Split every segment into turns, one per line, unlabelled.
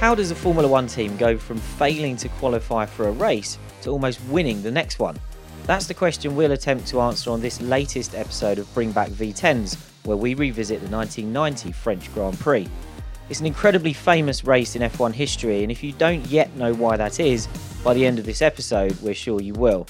How does a Formula One team go from failing to qualify for a race to almost winning the next one? That's the question we'll attempt to answer on this latest episode of Bring Back V10s, where we revisit the 1990 French Grand Prix. It's an incredibly famous race in F1 history, and if you don't yet know why that is, by the end of this episode, we're sure you will.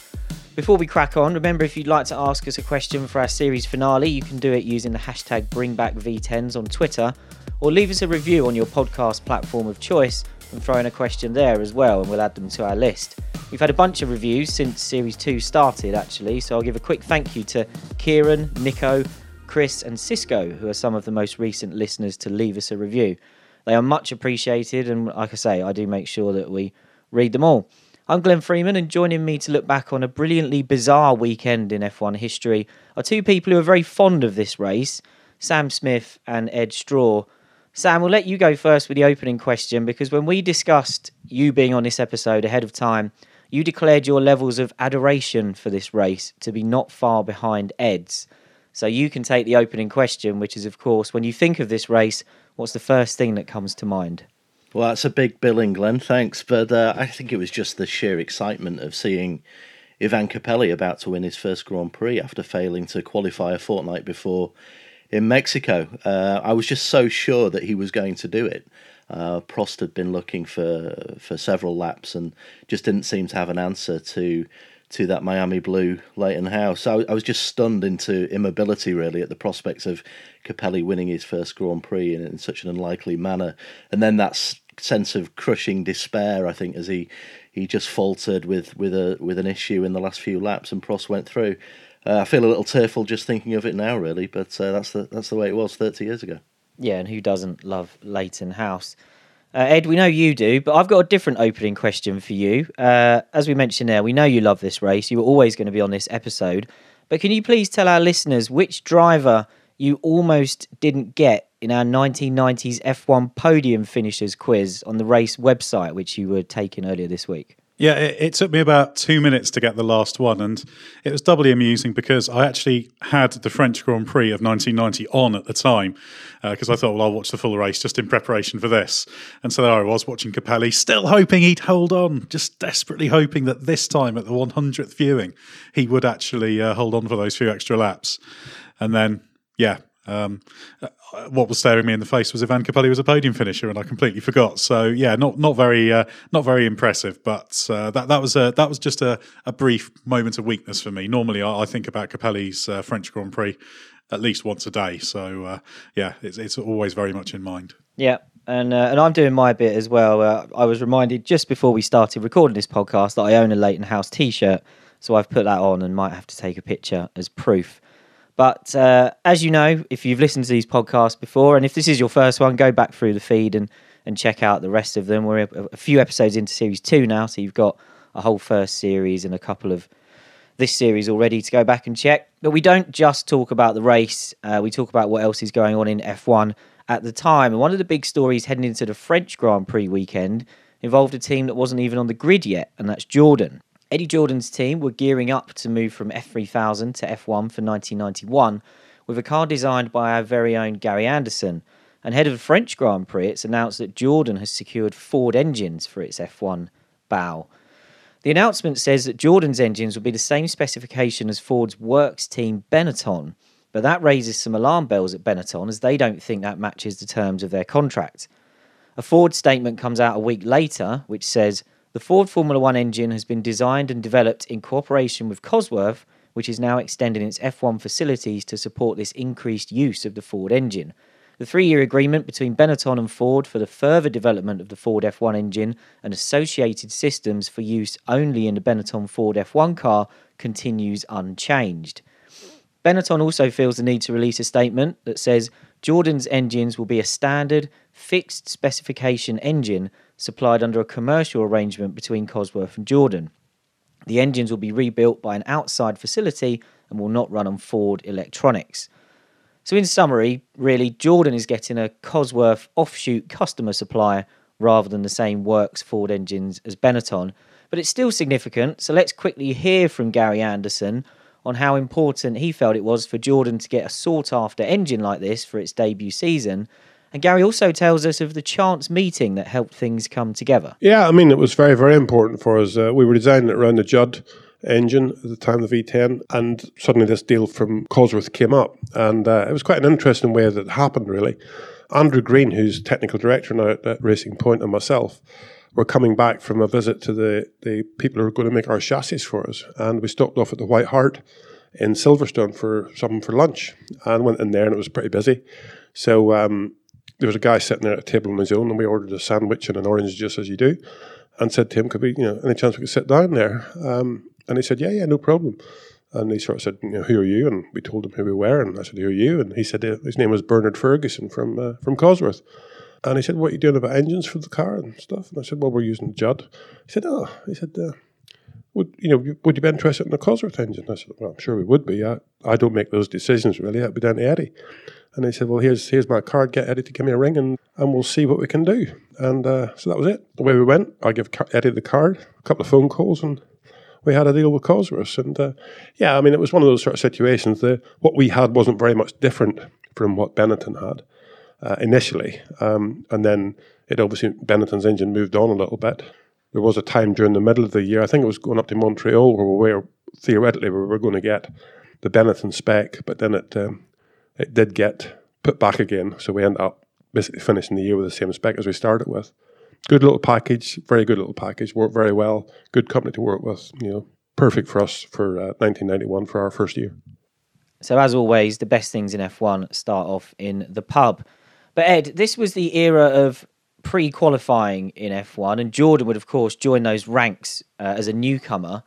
Before we crack on, remember if you'd like to ask us a question for our series finale, you can do it using the hashtag BringBackV10s on Twitter or leave us a review on your podcast platform of choice and throw in a question there as well, and we'll add them to our list. We've had a bunch of reviews since Series 2 started, actually, so I'll give a quick thank you to Kieran, Nico, Chris, and Cisco, who are some of the most recent listeners to leave us a review. They are much appreciated, and like I say, I do make sure that we read them all. I'm Glenn Freeman, and joining me to look back on a brilliantly bizarre weekend in F1 history are two people who are very fond of this race Sam Smith and Ed Straw. Sam, we'll let you go first with the opening question because when we discussed you being on this episode ahead of time, you declared your levels of adoration for this race to be not far behind Ed's. So you can take the opening question, which is, of course, when you think of this race, what's the first thing that comes to mind?
Well, that's a big billing, Glenn. Thanks. But uh, I think it was just the sheer excitement of seeing Ivan Capelli about to win his first Grand Prix after failing to qualify a fortnight before in Mexico. Uh, I was just so sure that he was going to do it. Uh, Prost had been looking for for several laps and just didn't seem to have an answer to to that Miami blue Leyton House. I, I was just stunned into immobility really at the prospects of Capelli winning his first Grand Prix in, in such an unlikely manner, and then that sense of crushing despair. I think as he he just faltered with with a with an issue in the last few laps, and Prost went through. Uh, I feel a little tearful just thinking of it now, really. But uh, that's the that's the way it was 30 years ago.
Yeah, and who doesn't love Leyton House? Uh, Ed, we know you do, but I've got a different opening question for you. Uh, as we mentioned there, we know you love this race. You were always going to be on this episode. But can you please tell our listeners which driver you almost didn't get in our 1990s F1 podium finishers quiz on the race website, which you were taking earlier this week?
Yeah, it, it, took me about two minutes to get the last one, and it was doubly amusing because I actually had the French Grand Prix of 1990 on at the time because uh, I thought, well, I'll watch the full race just in preparation for this. And so there I was watching Capelli, still hoping he'd hold on, just desperately hoping that this time at the 100th viewing, he would actually uh, hold on for those few extra laps. And then, yeah, um, uh, what was staring me in the face was Ivan Capelli was a podium finisher, and I completely forgot. So yeah, not not very uh, not very impressive, but uh, that that was a that was just a, a brief moment of weakness for me. Normally, I, I think about Capelli's uh, French Grand Prix at least once a day. So uh, yeah, it's it's always very much in mind.
Yeah. And, uh, and I'm doing my bit as well. I was reminded just before we started recording this podcast that I own a Leyton House T-shirt, so I've put that on and might have to take a picture as proof. But uh, as you know, if you've listened to these podcasts before, and if this is your first one, go back through the feed and, and check out the rest of them. We're a, few episodes into series two now, so you've got a whole first series and a couple of this series already to go back and check. But we don't just talk about the race, uh, we talk about what else is going on in F1 at the time. And one of the big stories heading into the French Grand Prix weekend involved a team that wasn't even on the grid yet, and that's Jordan. Eddie Jordan's team were gearing up to move from F3000 to F1 for 1991 with a car designed by our very own Gary Anderson. And ahead of the French Grand Prix, it's announced that Jordan has secured Ford engines for its F1 bow. The announcement says that Jordan's engines will be the same specification as Ford's works team Benetton, but that raises some alarm bells at Benetton as they don't think that matches the terms of their contract. A Ford statement comes out a week later, which says the Ford Formula One engine has been designed and developed in cooperation with Cosworth, which is now extending its F1 facilities to support this increased use of the Ford engine. The three year agreement between Benetton and Ford for the further development of the Ford F1 engine and associated systems for use only in the Benetton Ford F1 car continues unchanged. Benetton also feels the need to release a statement that says Jordan's engines will be a standard, fixed specification engine supplied under a commercial arrangement between Cosworth and Jordan. The engines will be rebuilt by an outside facility and will not run on Ford electronics. So, in summary, really, Jordan is getting a Cosworth offshoot customer supplier rather than the same works Ford engines as Benetton. But it's still significant, so let's quickly hear from Gary Anderson on how important he felt it was for Jordan to get a sought after engine like this for its debut season. And Gary also tells us of the chance meeting that helped things come together.
Yeah, I mean, it was very, very important for us. Uh, we were designing it around the Judd engine at the time, the V10, and suddenly this deal from Cosworth came up. And uh, it was quite an interesting way that it happened, really. Andrew Green, who's technical director now at, at Racing Point, and myself were coming back from a visit to the, the people who were going to make our chassis for us. And we stopped off at the White Hart in Silverstone for something for lunch and went in there, and it was pretty busy. So um, there was a guy sitting there at a table on his own, and we ordered a sandwich and an orange juice as you do, and said to him, "Could we, you know, any chance we could sit down there?" Um, and he said, "Yeah, yeah, no problem." And he sort of said, you know, "Who are you?" And we told him who we were, and I said, "Who are you?" And he said uh, his name was Bernard Ferguson from uh, from Cosworth. And he said, "What are you doing about engines for the car and stuff?" And I said, "Well, we're using Judd." He said, "Oh," he said. Uh, would you know? Would you be interested in a Cosworth engine? I said, "Well, I'm sure we would be. I, I don't make those decisions really. That'd be down to Eddie." And he said, "Well, here's here's my card. Get Eddie to give me a ring, and, and we'll see what we can do." And uh, so that was it. Away we went. I give Eddie the card, a couple of phone calls, and we had a deal with Cosworth. And uh, yeah, I mean, it was one of those sort of situations that what we had wasn't very much different from what Benetton had uh, initially, um, and then it obviously Benetton's engine moved on a little bit. There was a time during the middle of the year, I think it was going up to Montreal, where we were theoretically we were going to get the Benetton spec, but then it um, it did get put back again. So we ended up basically finishing the year with the same spec as we started with. Good little package, very good little package, worked very well. Good company to work with, you know, perfect for us for uh, 1991 for our first year.
So, as always, the best things in F1 start off in the pub. But, Ed, this was the era of pre qualifying in F1, and Jordan would, of course, join those ranks uh, as a newcomer.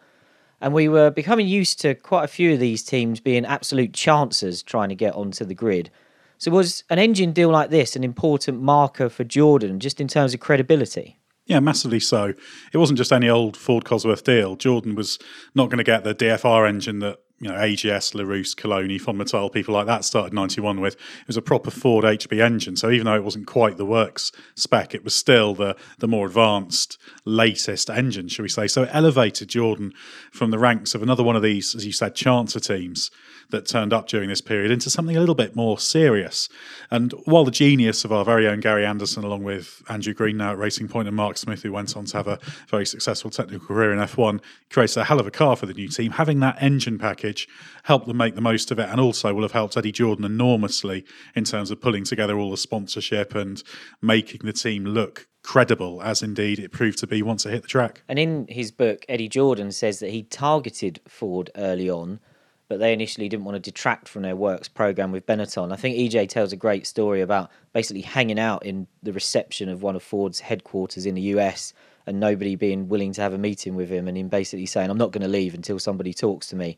And we were becoming used to quite a few of these teams being absolute chancers trying to get onto the grid. So, was an engine deal like this an important marker for Jordan just in terms of credibility?
Yeah, massively so. It wasn't just any old Ford Cosworth deal. Jordan was not going to get the DFR engine that you know AGS, Larousse, Coloni, Fondmetal, people like that started 91 with. It was a proper Ford HB engine. So even though it wasn't quite the works spec, it was still the the more advanced, latest engine, shall we say. So it elevated Jordan from the ranks of another one of these, as you said, chancer teams that turned up during this period into something a little bit more serious. And while the genius of our very own Gary Anderson, along with Andrew Green now at Racing Point and Mark Smith, who went on to have a very successful technical career in F1, creates a hell of a car for the new team, having that engine package helped them make the most of it and also will have helped Eddie Jordan enormously in terms of pulling together all the sponsorship and making the team look credible, as indeed it proved to be once it hit the track.
And in his book, Eddie Jordan says that he targeted Ford early on but they initially didn't want to detract from their works program with Benetton. I think EJ tells a great story about basically hanging out in the reception of one of Ford's headquarters in the US and nobody being willing to have a meeting with him and him basically saying, I'm not going to leave until somebody talks to me.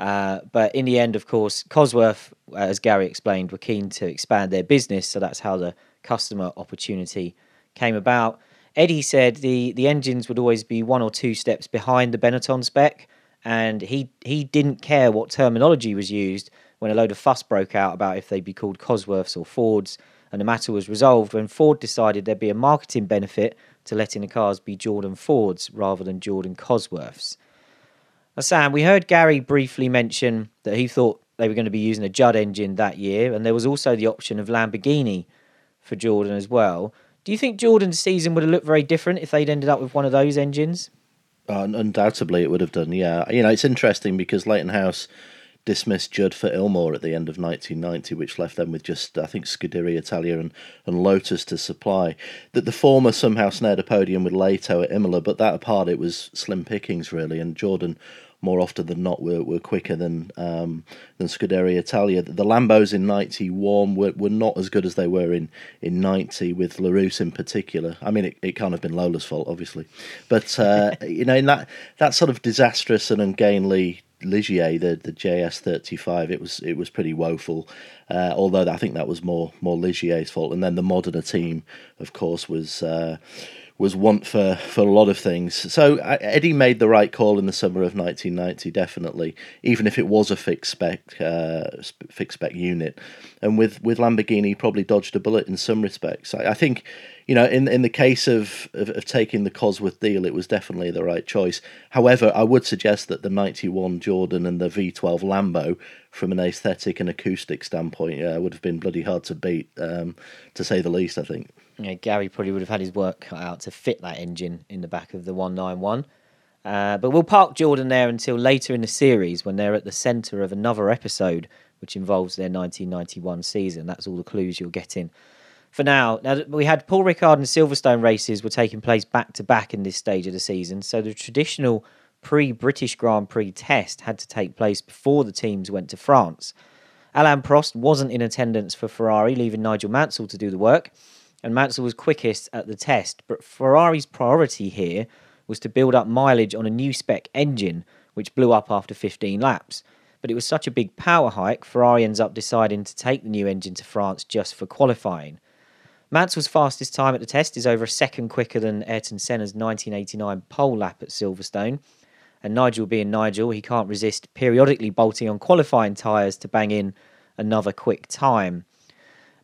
Uh, but in the end, of course, Cosworth, uh, as Gary explained, were keen to expand their business. So that's how the customer opportunity came about. Eddie said the, the engines would always be one or two steps behind the Benetton spec and he he didn't care what terminology was used when a load of fuss broke out about if they'd be called Cosworths or Fords, and the matter was resolved when Ford decided there'd be a marketing benefit to letting the cars be Jordan Fords rather than Jordan Cosworths. Now, Sam, we heard Gary briefly mention that he thought they were going to be using a Judd engine that year, and there was also the option of Lamborghini for Jordan as well. Do you think Jordan's season would have looked very different if they'd ended up with one of those engines?
Uh, undoubtedly, it would have done. Yeah, you know, it's interesting because Leyton House dismissed Judd for Ilmor at the end of 1990, which left them with just, I think, Scuderia Italia and, and Lotus to supply. That the former somehow snared a podium with Leto at Imola, but that apart, it was slim pickings really. And Jordan more often than not were, were quicker than um, than Scuderia Italia. The Lambos in '91 were, were not as good as they were in, in '90 with Larousse in particular. I mean, it, it can't have been Lola's fault, obviously, but uh, you know, in that that sort of disastrous and ungainly Ligier, the the JS35, it was it was pretty woeful. Uh, although I think that was more more Ligier's fault. And then the Modena team, of course, was. Uh, was want for, for a lot of things. So uh, Eddie made the right call in the summer of 1990, definitely, even if it was a fixed spec uh, fixed spec unit. And with, with Lamborghini, he probably dodged a bullet in some respects. I, I think, you know, in in the case of, of, of taking the Cosworth deal, it was definitely the right choice. However, I would suggest that the 91 Jordan and the V12 Lambo, from an aesthetic and acoustic standpoint, yeah, would have been bloody hard to beat, um, to say the least. I think
yeah, Gary probably would have had his work cut out to fit that engine in the back of the 191. Uh, but we'll park Jordan there until later in the series when they're at the centre of another episode which involves their 1991 season. That's all the clues you're getting. For now, now we had Paul Ricard and Silverstone races were taking place back to back in this stage of the season, so the traditional pre-British Grand Prix test had to take place before the teams went to France. Alain Prost wasn't in attendance for Ferrari, leaving Nigel Mansell to do the work and Mansell was quickest at the test. But Ferrari's priority here was to build up mileage on a new spec engine, which blew up after 15 laps. But it was such a big power hike, Ferrari ends up deciding to take the new engine to France just for qualifying. Mansell's fastest time at the test is over a second quicker than Ayrton Senna's 1989 pole lap at Silverstone. And Nigel being Nigel, he can't resist periodically bolting on qualifying tyres to bang in another quick time.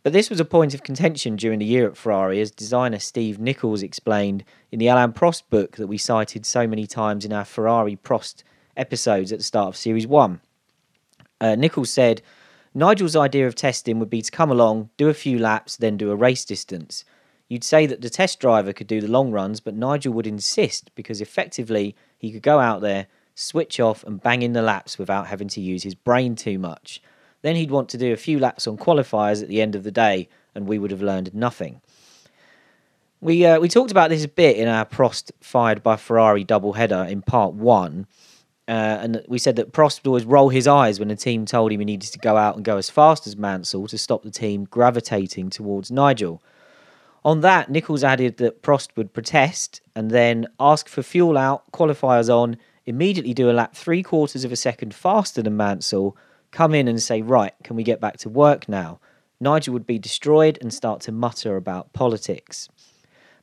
But this was a point of contention during the year at Ferrari, as designer Steve Nichols explained in the Alain Prost book that we cited so many times in our Ferrari Prost episodes at the start of Series 1. Uh, Nichols said, Nigel's idea of testing would be to come along, do a few laps, then do a race distance. You'd say that the test driver could do the long runs, but Nigel would insist because effectively he could go out there, switch off, and bang in the laps without having to use his brain too much. Then he'd want to do a few laps on qualifiers at the end of the day, and we would have learned nothing. We uh, we talked about this a bit in our Prost fired by Ferrari double header in part one, uh, and we said that Prost would always roll his eyes when the team told him he needed to go out and go as fast as Mansell to stop the team gravitating towards Nigel. On that, Nichols added that Prost would protest and then ask for fuel out, qualifiers on, immediately do a lap three quarters of a second faster than Mansell, come in and say, right, can we get back to work now? Nigel would be destroyed and start to mutter about politics.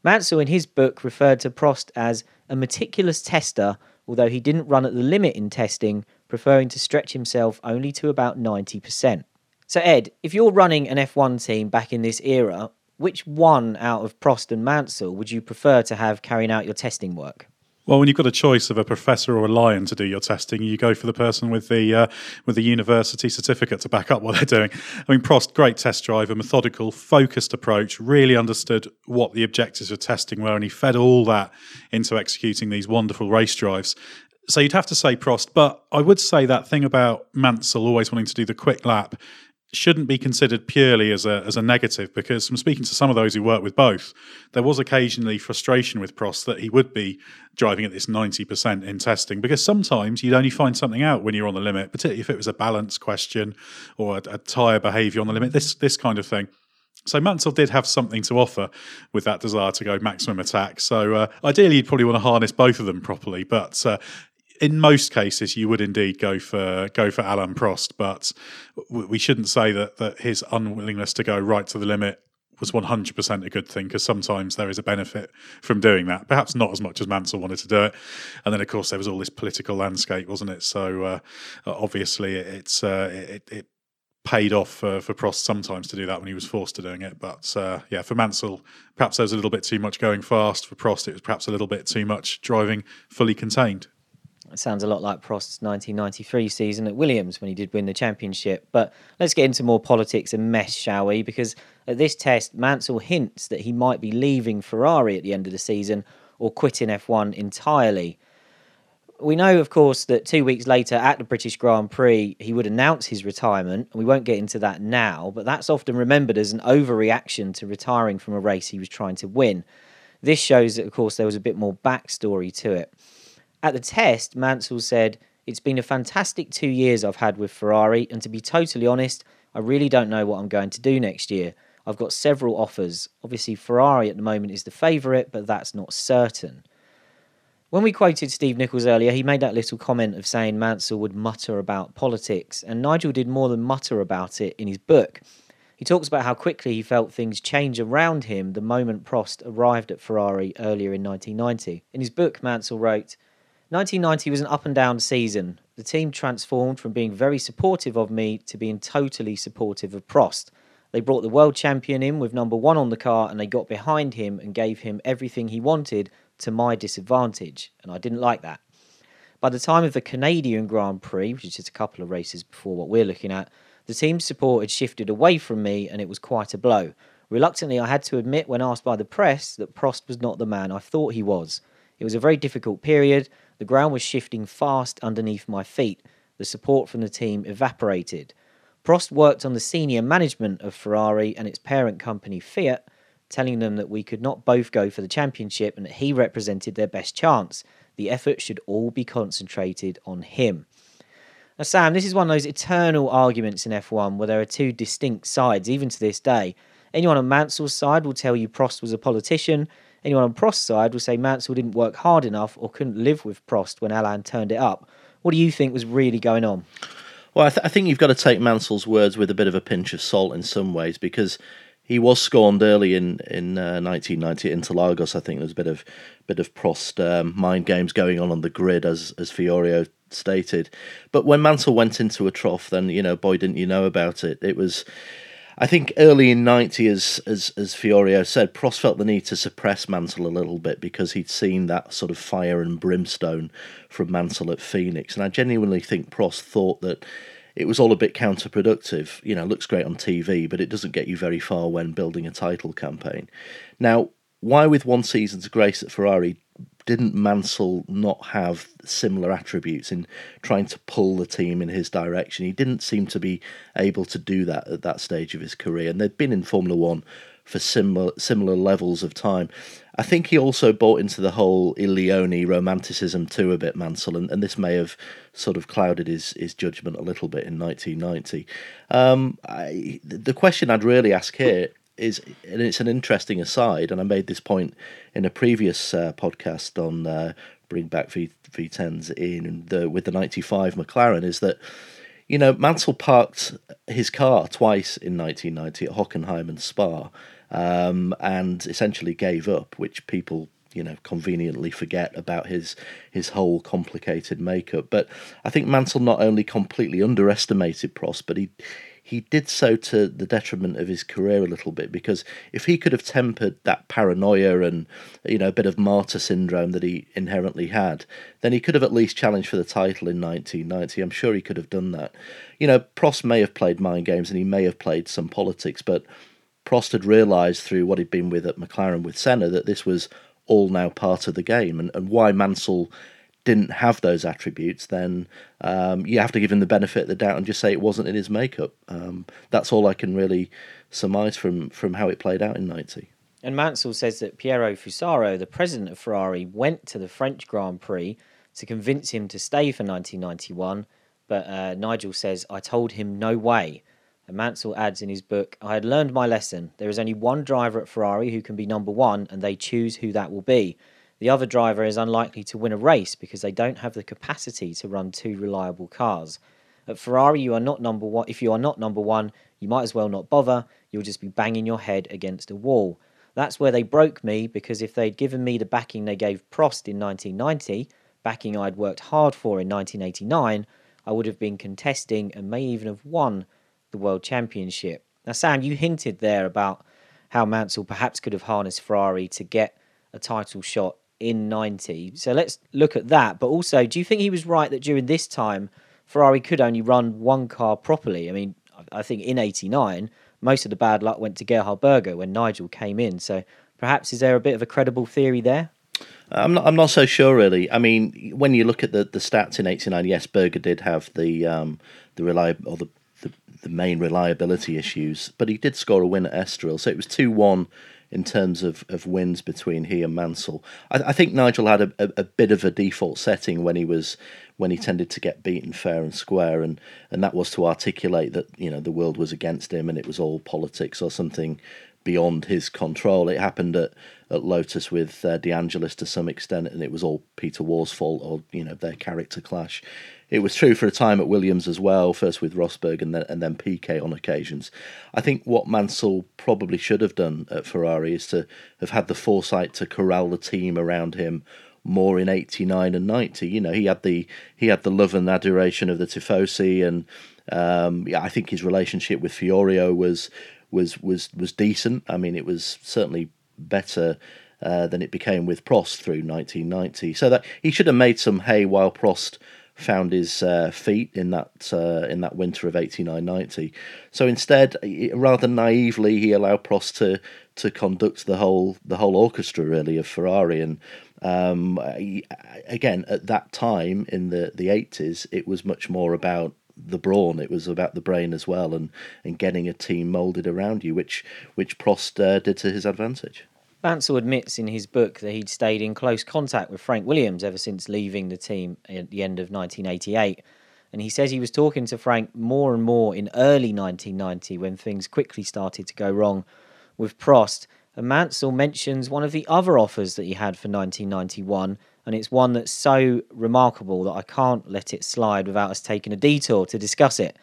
Mansell, in his book, referred to Prost as a meticulous tester, although he didn't run at the limit in testing, preferring to stretch himself only to about 90%. So, Ed, if you're running an F1 team back in this era, which one out of Prost and Mansell would you prefer to have carrying out your testing work?
Well, when you've got a choice of a professor or a lion to do your testing, you go for the person with the uh, with the university certificate to back up what they're doing. I mean, Prost, great test driver, methodical, focused approach, really understood what the objectives of testing were, and he fed all that into executing these wonderful race drives. So you'd have to say Prost, but I would say that thing about Mansell always wanting to do the quick lap shouldn't be considered purely as a as a negative because from speaking to some of those who work with both, there was occasionally frustration with Prost that he would be driving at this 90% in testing because sometimes you'd only find something out when you're on the limit, particularly if it was a balance question or a, a tyre behaviour on the limit, this this kind of thing. So Mansell did have something to offer with that desire to go maximum attack. So uh, ideally, you'd probably want to harness both of them properly. But uh, in most cases, you would indeed go for go for Alain Prost, but we shouldn't say that that his unwillingness to go right to the limit was 100% a good thing because sometimes there is a benefit from doing that. Perhaps not as much as Mansell wanted to do it. And then, of course, there was all this political landscape, wasn't it? So uh, obviously, it's uh, it, it, paid off for, for Prost sometimes to do that when he was forced to doing it. But uh, yeah, for Mansell, perhaps there was a little bit too much going fast. For Prost, it was perhaps a little bit too much driving fully contained.
It sounds a lot like Prost's 1993 season at Williams when he did win the championship. But let's get into more politics and mess, shall we? Because at this test, Mansell hints that he might be leaving Ferrari at the end of the season or quitting F1 entirely. We know, of course, that two weeks later at the British Grand Prix, he would announce his retirement. And we won't get into that now, but that's often remembered as an overreaction to retiring from a race he was trying to win. This shows that, of course, there was a bit more backstory to it. At the test, Mansell said, It's been a fantastic two years I've had with Ferrari, and to be totally honest, I really don't know what I'm going to do next year. I've got several offers. Obviously, Ferrari at the moment is the favourite, but that's not certain. When we quoted Steve Nichols earlier, he made that little comment of saying Mansell would mutter about politics, and Nigel did more than mutter about it in his book. He talks about how quickly he felt things change around him the moment Prost arrived at Ferrari earlier in 1990. In his book, Mansell wrote, 1990 was an up and down season. The team transformed from being very supportive of me to being totally supportive of Prost. They brought the world champion in with number one on the car and they got behind him and gave him everything he wanted to my disadvantage. And I didn't like that. By the time of the Canadian Grand Prix, which is just a couple of races before what we're looking at, the team's support had shifted away from me and it was quite a blow. Reluctantly, I had to admit when asked by the press that Prost was not the man I thought he was. It was a very difficult period. The ground was shifting fast underneath my feet. The support from the team evaporated. Prost worked on the senior management of Ferrari and its parent company Fiat, telling them that we could not both go for the championship and that he represented their best chance. The effort should all be concentrated on him. Now, Sam, this is one of those eternal arguments in F1 where there are two distinct sides, even to this day. Anyone on Mansell's side will tell you Prost was a politician. Anyone on Prost's side will say Mansell didn't work hard enough or couldn't live with Prost when Alan turned it up. What do you think was really going on?
Well, I, th- I, think you've got to take Mansell's words with a bit of a pinch of salt in some ways because he was scorned early in in uh, 1990 at Interlagos. I think there was a bit of bit of Prost um, mind games going on on the grid, as as Fiorio stated. But when Mansell went into a trough, then you know, boy, didn't you know about it? It was I think early in '90, as as as Fiorio said, Prost felt the need to suppress Mansell a little bit because he'd seen that sort of fire and brimstone from Mansell at Phoenix, and I genuinely think Prost thought that it was all a bit counterproductive. You know, looks great on TV, but it doesn't get you very far when building a title campaign. Now, why with one season's grace at Ferrari didn't Mansell not have similar attributes in trying to pull the team in his direction? He didn't seem to be able to do that at that stage of his career, and they'd been in Formula One for similar similar levels of time. I think he also bought into the whole Il Leone romanticism too a bit, Mansell, and, and this may have sort of clouded his, his judgment a little bit in 1990. Um, I, the question I'd really ask here is, and it's an interesting aside, and I made this point in a previous uh, podcast on uh, bring back v V10s in the with the '95 McLaren, is that you know Mansell parked his car twice in 1990 at Hockenheim and Spa, um, and essentially gave up, which people you know conveniently forget about his his whole complicated makeup. But I think Mansell not only completely underestimated Prost, but he he did so to the detriment of his career a little bit because if he could have tempered that paranoia and you know a bit of martyr syndrome that he inherently had, then he could have at least challenged for the title in 1990. I'm sure he could have done that. You know, Prost may have played mind games and he may have played some politics, but Prost had realised through what he'd been with at McLaren with Senna that this was all now part of the game and, and why Mansell didn't have those attributes, then um, you have to give him the benefit of the doubt and just say it wasn't in his makeup. Um, that's all I can really surmise from from how it played out in '90.
And Mansell says that Piero Fusaro, the president of Ferrari, went to the French Grand Prix to convince him to stay for 1991, but uh, Nigel says, I told him no way. And Mansell adds in his book, I had learned my lesson. There is only one driver at Ferrari who can be number one, and they choose who that will be. The other driver is unlikely to win a race because they don't have the capacity to run two reliable cars. At Ferrari, you are not number one. If you are not number one, you might as well not bother. You'll just be banging your head against a wall. That's where they broke me because if they'd given me the backing they gave Prost in 1990, backing I'd worked hard for in 1989, I would have been contesting and may even have won the World Championship. Now, Sam, you hinted there about how Mansell perhaps could have harnessed Ferrari to get a title shot in 90. So let's look at that. But also, do you think he was right that during this time, Ferrari could only run one car properly? I mean, I think in 89, most of the bad luck went to Gerhard Berger when Nigel came in. So perhaps is there a bit of a credible theory there?
I'm not. I'm not so sure, really. I mean, when you look at the, the stats in '89, yes, Berger did have the um, the reliable or the, the, main reliability issues, but he did score a win at Estoril, so it was two one in terms of, of wins between he and Mansell. I, I think Nigel had a, a, a, bit of a default setting when he was when he tended to get beaten fair and square, and, and that was to articulate that you know the world was against him and it was all politics or something beyond his control. It happened at, at Lotus with uh, De Angelis to some extent, and it was all Peter Warr's fault or you know their character clash. It was true for a time at Williams as well, first with Rosberg and then and then Piquet on occasions. I think what Mansell probably should have done at Ferrari is to have had the foresight to corral the team around him more in 89 and 90 you know he had the he had the love and adoration of the tifosi and um, yeah I think his relationship with Fiorio was was was was decent. I mean it was certainly better uh, than it became with Prost through 1990 so that he should have made some hay while Prost found his uh, feet in that uh, in that winter of 89-90 so instead rather naively he allowed Prost to to conduct the whole the whole orchestra really of Ferrari and um, again, at that time in the the eighties, it was much more about the brawn. It was about the brain as well, and, and getting a team moulded around you, which which Prost uh, did to his advantage.
Mansell admits in his book that he'd stayed in close contact with Frank Williams ever since leaving the team at the end of 1988. And he says he was talking to Frank more and more in early 1990 when things quickly started to go wrong with Prost. And Mansell mentions one of the other offers that he had for 1991, and it's one that's so remarkable that I can't let it slide without us taking a detour to discuss it.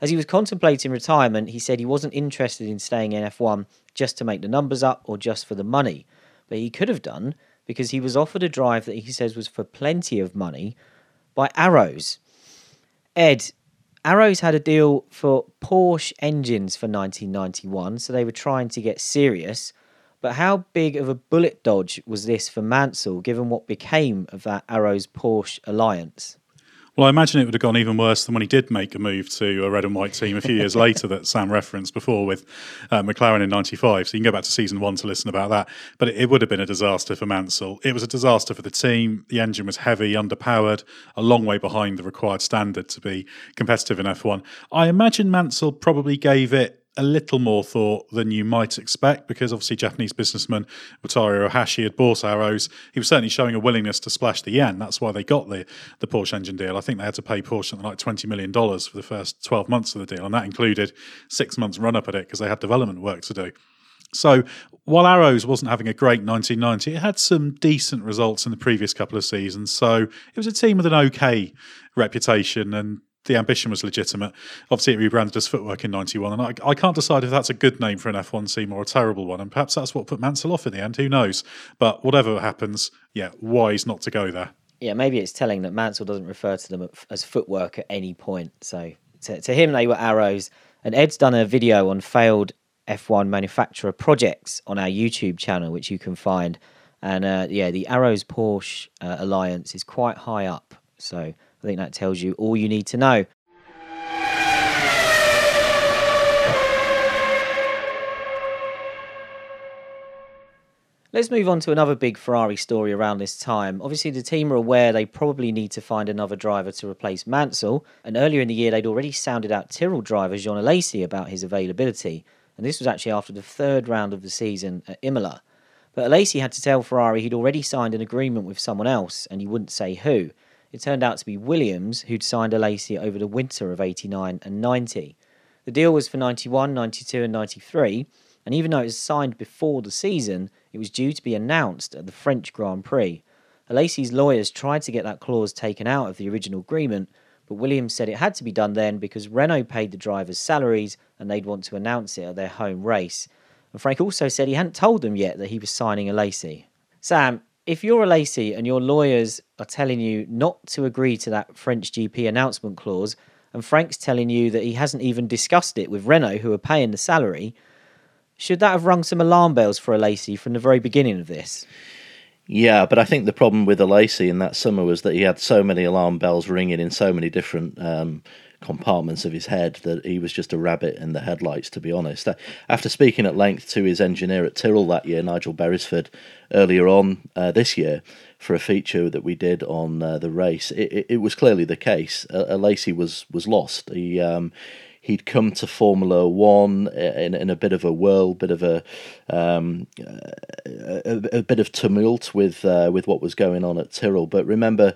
As he was contemplating retirement, he said he wasn't interested in staying in F1 just to make the numbers up or just for the money, but he could have done because he was offered a drive that he says was for plenty of money by Arrows. Ed, Arrows had a deal for Porsche engines for 1991, so they were trying to get serious. But how big of a bullet dodge was this for Mansell, given what became of that Arrows Porsche alliance?
Well, I imagine it would have gone even worse than when he did make a move to a red and white team a few years later that Sam referenced before with uh, McLaren in 95. So you can go back to season one to listen about that. But it, it, would have been a disaster for Mansell. It was a disaster for the team. The engine was heavy, underpowered, a long way behind the required standard to be competitive in F1. I imagine Mansell probably gave it a little more thought than you might expect because obviously Japanese businessman Wataru Ohashi had bought arrows. He was certainly showing a willingness to splash the yen. That's why they got the, the Porsche engine deal. I think they had to pay Porsche something like $20 million for the first 12 months of the deal, and that included six months run up at it because they had development work to do. So while Arrows wasn't having a great 1990, it had some decent results in the previous couple of seasons. So it was a team with an okay reputation and the ambition was legitimate. Obviously, it rebranded as Footwork in '91, and I, I, can't decide if that's a good name for an F1 team or a terrible one. And perhaps that's what put Mansell off in the end. Who knows? But whatever happens, yeah, wise not to go there.
Yeah, maybe it's telling that Mansell doesn't refer to them as Footwork at any point. So to, to him, they were arrows. And Ed's done a video on failed F1 manufacturer projects on our YouTube channel, which you can find. And uh, yeah, the Arrows Porsche uh, alliance is quite high up. So I think that tells you all you need to know. Let's move on to another big Ferrari story around this time. Obviously, the team are aware they probably need to find another driver to replace Mansell, and earlier in the year they'd already sounded out Tyrrell driver Jean Alesi about his availability, and this was actually after the third round of the season at Imola. But Alesi had to tell Ferrari he'd already signed an agreement with someone else, and he wouldn't say who. It turned out to be Williams who'd signed Alesi over the winter of 89 and 90. The deal was for 91, 92, and 93, and even though it was signed before the season, it was due to be announced at the French Grand Prix. Alesi's lawyers tried to get that clause taken out of the original agreement, but Williams said it had to be done then because Renault paid the drivers' salaries and they'd want to announce it at their home race. And Frank also said he hadn't told them yet that he was signing Alesi. Sam, if you're Alesi and your lawyers are telling you not to agree to that French GP announcement clause, and Frank's telling you that he hasn't even discussed it with Renault, who are paying the salary, should that have rung some alarm bells for Alesi from the very beginning of this?
Yeah, but I think the problem with Alesi in that summer was that he had so many alarm bells ringing in so many different um, compartments of his head that he was just a rabbit in the headlights, to be honest. After speaking at length to his engineer at Tyrrell that year, Nigel Beresford, earlier on uh, this year, for a feature that we did on uh, the race, it, it, it, was clearly the case. Uh, Lacey was was lost. He um, he'd come to Formula One in, in a bit of a whirl, bit of a um, a, a, bit of tumult with uh, with what was going on at Tyrrell. But remember,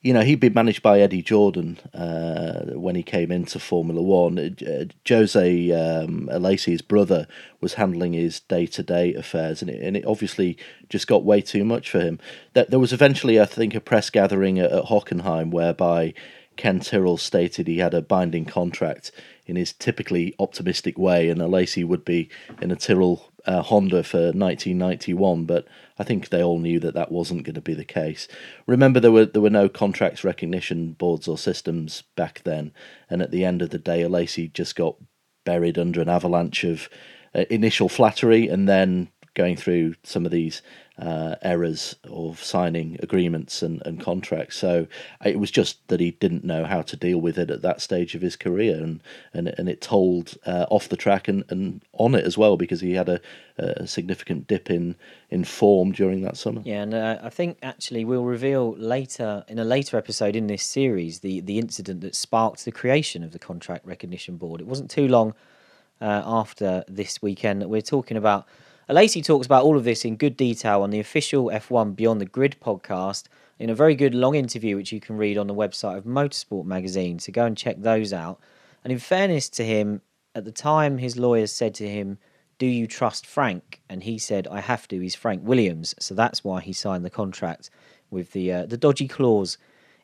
you know, he'd been managed by Eddie Jordan uh, when he came into Formula One. Uh, Jose um, brother was handling his day to day affairs, and it, and it obviously just got way too much for him. There was eventually, I think, a press gathering at, at Hockenheim whereby Ken Tyrrell stated he had a binding contract in his typically optimistic way, and Alesi would be in a Tyrrell uh, Honda for 1991, but I think they all knew that that wasn't going to be the case. Remember, there were there were no contracts recognition boards or systems back then, and at the end of the day, Alesi just got buried under an avalanche of uh, initial flattery, and then going through some of these uh, errors of signing agreements and, and contracts. So it was just that he didn't know how to deal with it at that stage of his career, and and, and it told uh, off the track and, and on it as well because he had a, a significant dip in in form during that summer.
Yeah, and uh, I think actually we'll reveal later in a later episode in this series the the incident that sparked the creation of the contract recognition board. It wasn't too long uh, after this weekend that we're talking about Alesi talks about all of this in good detail on the official F1 Beyond the Grid podcast in a very good long interview, which you can read on the website of Motorsport magazine. So go and check those out. And in fairness to him, at the time his lawyers said to him, Do you trust Frank? And he said, I have to. He's Frank Williams. So that's why he signed the contract with the, uh, the dodgy clause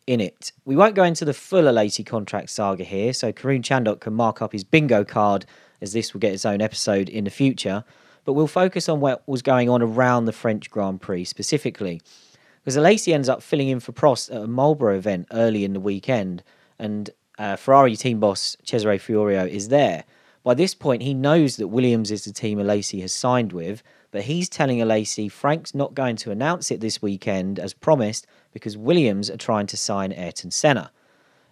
in it. We won't go into the full Alesi contract saga here, so Karun Chandhok can mark up his bingo card as this will get its own episode in the future but we'll focus on what was going on around the French Grand Prix specifically. Because Alesi ends up filling in for Prost at a Marlboro event early in the weekend, and uh, Ferrari team boss Cesare Fiorio is there. By this point, he knows that Williams is the team Alesi has signed with, but he's telling Alesi Frank's not going to announce it this weekend as promised because Williams are trying to sign Ayrton Senna.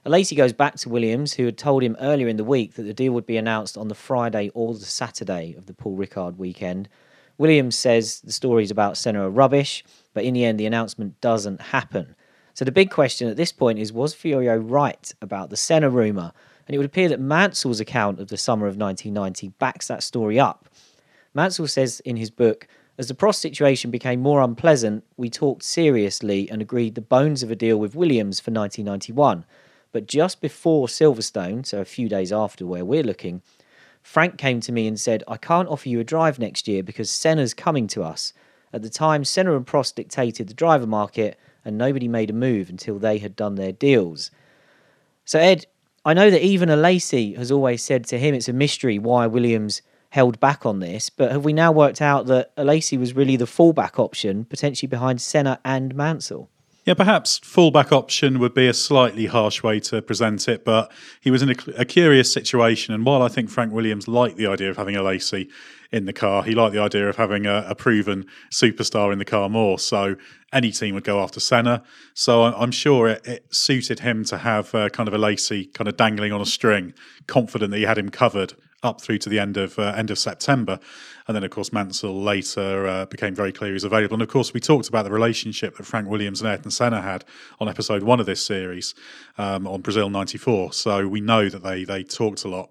Alesi goes back to Williams, who had told him earlier in the week that the deal would be announced on the Friday or the Saturday of the Paul Ricard weekend. Williams says the stories about Senna are rubbish, but in the end, the announcement doesn't happen. So the big question at this point is was Fiorio right about the Senna rumour? And it would appear that Mansell's account of the summer of 1990 backs that story up. Mansell says in his book, as the Prost situation became more unpleasant, we talked seriously and agreed the bones of a deal with Williams for 1991. But just before Silverstone, so a few days after where we're looking, Frank came to me and said, I can't offer you a drive next year because Senna's coming to us. At the time, Senna and Prost dictated the driver market, and nobody made a move until they had done their deals. So, Ed, I know that even Alesi has always said to him it's a mystery why Williams held back on this, but have we now worked out that Alesi was really the fallback option, potentially behind Senna and Mansell?
Yeah, perhaps fullback option would be a slightly harsh way to present it, but he was in a, a, curious situation. And while I think Frank Williams liked the idea of having Alesi in the car, he liked the idea of having a, a, proven superstar in the car more. So any team would go after Senna. So I'm sure it, it suited him to have uh, kind of Alesi kind of dangling on a string, confident that he had him covered up through to the end of uh, end of September, and then of course Mansell later uh, became very clear he was available. And of course we talked about the relationship that Frank Williams and Ayrton Senna had on episode one of this series um, on Brazil '94. So we know that they they talked a lot.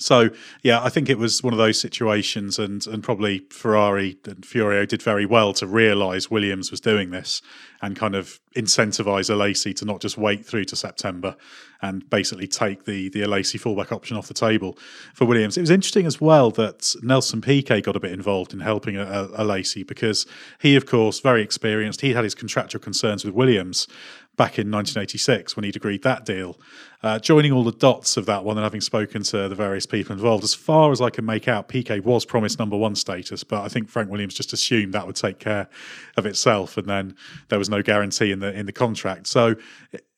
So yeah, I think it was one of those situations, and and probably Ferrari and Fiorio did very well to realise Williams was doing this and kind of incentivise Alesi to not just wait through to September and basically take the the Alesi fullback option off the table for Williams. It was interesting as well that Nelson Piquet got a bit involved in helping uh, Alesi because he, of course, very experienced. He had his contractual concerns with Williams, back in 1986 when he'd agreed that deal. Uh, joining all the dots of that one and having spoken to the various people involved, as far as I can make out, Piquet was promised number one status, but I think Frank Williams just assumed that would take care of itself, and then there was no guarantee in the in the contract. So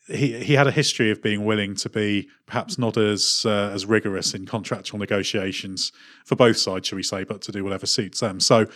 he he had a history of being willing to be perhaps not as uh, as rigorous in contractual negotiations for both sides, shall we say, but to do whatever suits them. So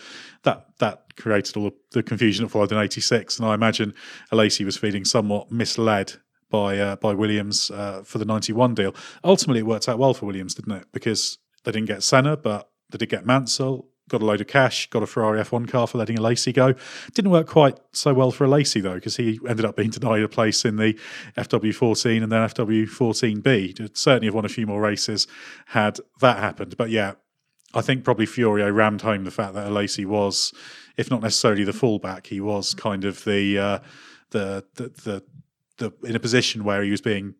that that created all the confusion that followed in '86, and I imagine Alesi was feeling somewhat misled by uh, by Williams uh, for the '91 deal. Ultimately, it worked out well for Williams, didn't it? Because they didn't get Senna, but they did get Mansell got a load of cash, got a Ferrari F1 car for letting Alesi go. Didn't work quite so well for Alesi though, because he ended up being denied a place in the FW14 and then FW14B. Certainly, have won a few more races had that happened. But yeah, I think probably Fiorio rammed home the fact that Alesi was, if not necessarily the fullback, he was kind of the uh, the, the the the in a position where he was being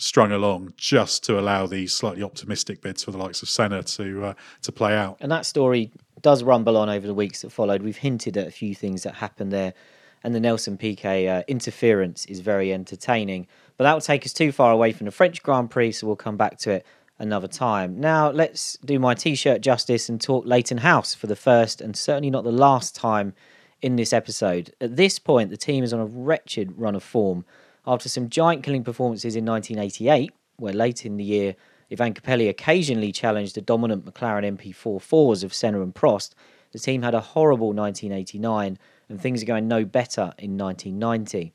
strung along just to allow these slightly optimistic bids for the likes of Senna to uh, to play out.
And that story does rumble on over the weeks that followed. We've hinted at a few things that happened there, and the Nelson Piquet uh, interference is very entertaining. But that will take us too far away from the French Grand Prix, so we'll come back to it another time. Now, let's do my t shirt justice and talk Leyton House for the first and certainly not the last time in this episode. At this point, the team is on a wretched run of form. After some giant killing performances in 1988, where late in the year Ivan Capelli occasionally challenged the dominant McLaren MP4/4s of Senna and Prost, the team had a horrible 1989 and things are going no better in 1990.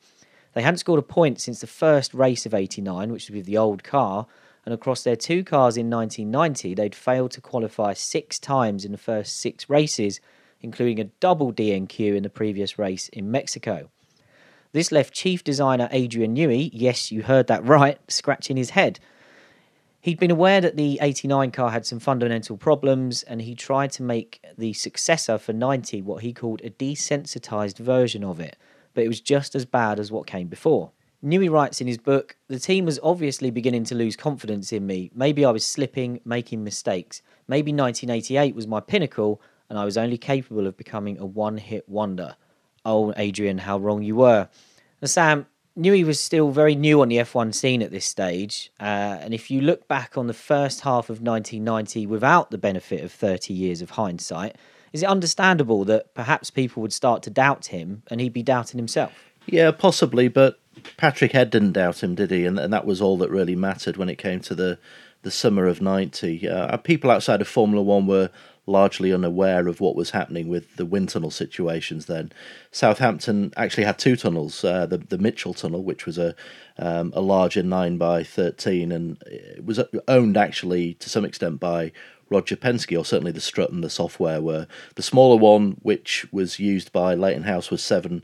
They hadn't scored a point since the first race of 89, which was with the old car, and across their two cars in 1990, they'd failed to qualify six times in the first six races, including a double DNQ in the previous race in Mexico. This left chief designer Adrian Newey, yes, you heard that right, scratching his head. He'd been aware that the 89 car had some fundamental problems, and he tried to make the successor for 90 what he called a desensitized version of it, but it was just as bad as what came before. Newey writes in his book, The team was obviously beginning to lose confidence in me. Maybe I was slipping, making mistakes. Maybe 1988 was my pinnacle, and I was only capable of becoming a one hit wonder. Oh, Adrian, how wrong you were. Now, Sam, Newey was still very new on the F1 scene at this stage, uh, and if you look back on the first half of 1990 without the benefit of 30 years of hindsight, is it understandable that perhaps people would start to doubt him and he'd be doubting himself?
Yeah, possibly, but Patrick Head didn't doubt him, did he? And, and that was all that really mattered when it came to the, the summer of 90. Uh, people outside of Formula One were largely unaware of what was happening with the wind tunnel situations then. Southampton actually had two tunnels uh, the, the Mitchell Tunnel, which was a, um, a larger 9 by 13 and it was owned actually to some extent by Roger Penske, or certainly the strut and the software were. The smaller one, which was used by Leyton House, was 7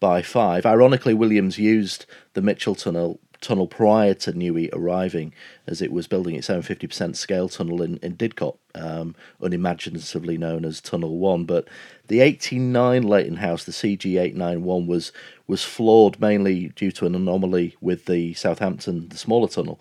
by five. Ironically, Williams used the Mitchell tunnel tunnel prior to Newey arriving, as it was building its own 50% scale tunnel in, in Didcot, um, unimaginatively known as Tunnel 1. But the 89 Leyton House, the CG891, was, was flawed mainly due to an anomaly with the Southampton, the smaller tunnel.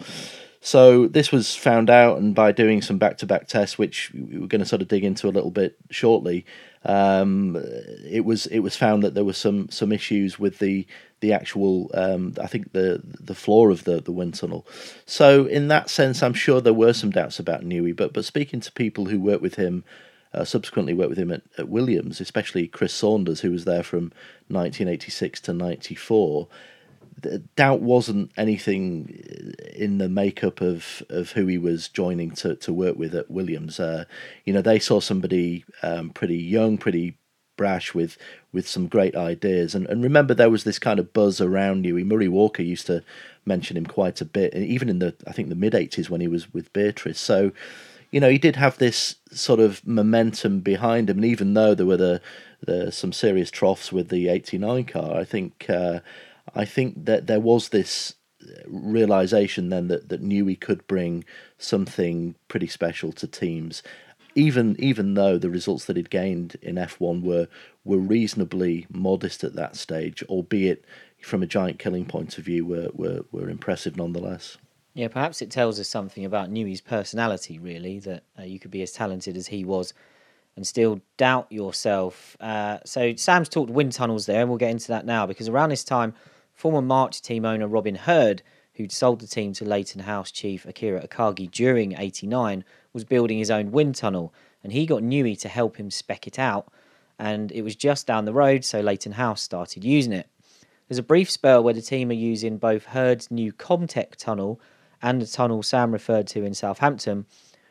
So this was found out, and by doing some back-to-back tests, which we're going to sort of dig into a little bit shortly, um, it was it was found that there were some some issues with the the actual um, I think the the floor of the the wind tunnel. So in that sense, I'm sure there were some doubts about Newey. But but speaking to people who worked with him. Uh, subsequently worked with him at, at Williams, especially Chris Saunders, who was there from 1986 to 94 doubt wasn't anything in the makeup of, of who he was joining to, to work with at Williams. Uh, you know, they saw somebody um, pretty young, pretty brash with with some great ideas. And and remember, there was this kind of buzz around you. Murray Walker used to mention him quite a bit, even in the I think the mid '80s when he was with Beatrice. So. You know, he did have this sort of momentum behind him, and even though there were the, the some serious troughs with the '89 car, I think uh, I think that there was this realization then that that Newey could bring something pretty special to teams. Even even though the results that he'd gained in F1 were were reasonably modest at that stage, albeit from a giant killing point of view, were were, were impressive nonetheless.
Yeah, perhaps it tells us something about Newey's personality, really, that uh, you could be as talented as he was and still doubt yourself. Uh, so Sam's talked wind tunnels there, and we'll get into that now because around this time Former March team owner Robin Herd, who'd sold the team to Leyton House chief Akira Akagi during 89, was building his own wind tunnel, and he got Newey to help him spec it out. And it was just down the road, so Leyton House started using it. There's a brief spell where the team are using both Herd's new Comtech tunnel and the tunnel Sam referred to in Southampton,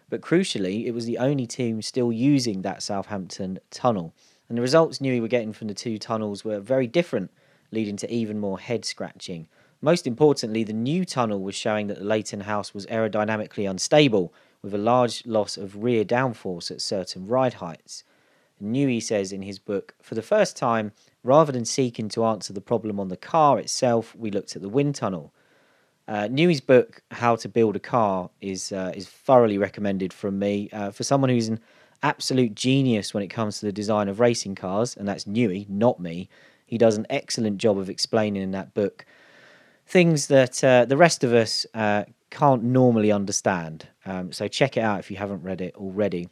but crucially, it was the only team still using that Southampton tunnel. And the results Newey were getting from the two tunnels were very different leading to even more head scratching. Most importantly, the new tunnel was showing that the Leyton house was aerodynamically unstable, with a large loss of rear downforce at certain ride heights. Newey says in his book, for the first time, rather than seeking to answer the problem on the car itself, we looked at the wind tunnel. Uh, Newey's book, How to Build a Car, is uh, is thoroughly recommended from me uh, for someone who's an absolute genius when it comes to the design of racing cars, and that's Newey, not me. He does an excellent job of explaining in that book things that uh, the rest of us uh, can't normally understand. Um, so check it out if you haven't read it already.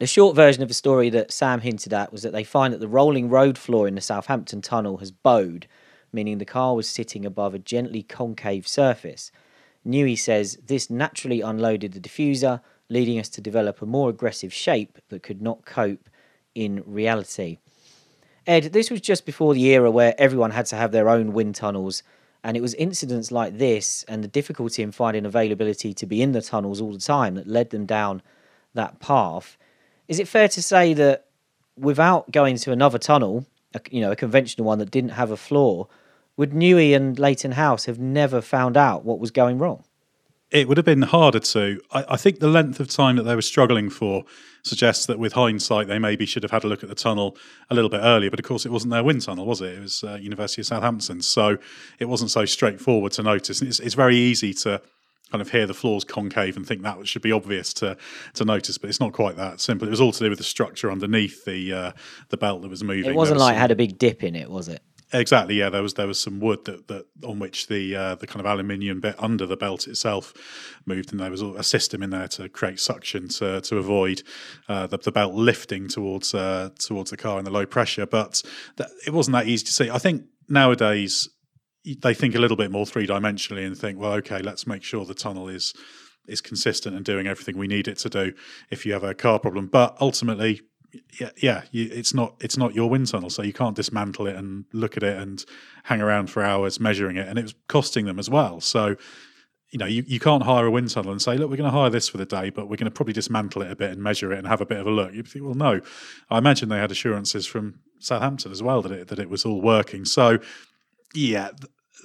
The short version of the story that Sam hinted at was that they find that the rolling road floor in the Southampton tunnel has bowed, meaning the car was sitting above a gently concave surface. Newey says this naturally unloaded the diffuser, leading us to develop a more aggressive shape that could not cope in reality. Ed, this was just before the era where everyone had to have their own wind tunnels, and it was incidents like this and the difficulty in finding availability to be in the tunnels all the time that led them down that path. Is it fair to say that without going to another tunnel, you know, a conventional one that didn't have a floor, would Newey and Leyton House have never found out what was going wrong?
It would have been harder to. I, I, think the length of time that they were struggling for suggests that with hindsight, they maybe should have had a look at the tunnel a little bit earlier. But of course, it wasn't their wind tunnel, was it? It was uh, University of Southampton. So it wasn't so straightforward to notice. And it's, it's very easy to kind of hear the floors concave and think that should be obvious to to notice, but it's not quite that simple. It was all to do with the structure underneath the uh, the belt that was moving.
It wasn't was like some, it had a big dip in it, was it?
Exactly. Yeah, there was there was some wood that, that on which the uh, the kind of aluminium bit under the belt itself moved, and there was a system in there to create suction to to avoid uh, the, the, belt lifting towards uh, towards the car in the low pressure. But that, it wasn't that easy to see. I think nowadays they think a little bit more three dimensionally and think, well, okay, let's make sure the tunnel is is consistent and doing everything we need it to do. If you have a car problem, but ultimately yeah, yeah you, it's not it's not your wind tunnel, so you can't dismantle it and look at it and hang around for hours measuring it, and it was costing them as well. So, you know, you, you can't hire a wind tunnel and say, look, we're going to hire this for the day, but we're going to probably dismantle it a bit and measure it and have a bit of a look. You think, well, no. I imagine they had assurances from Southampton as well that it that it was all working. So, yeah,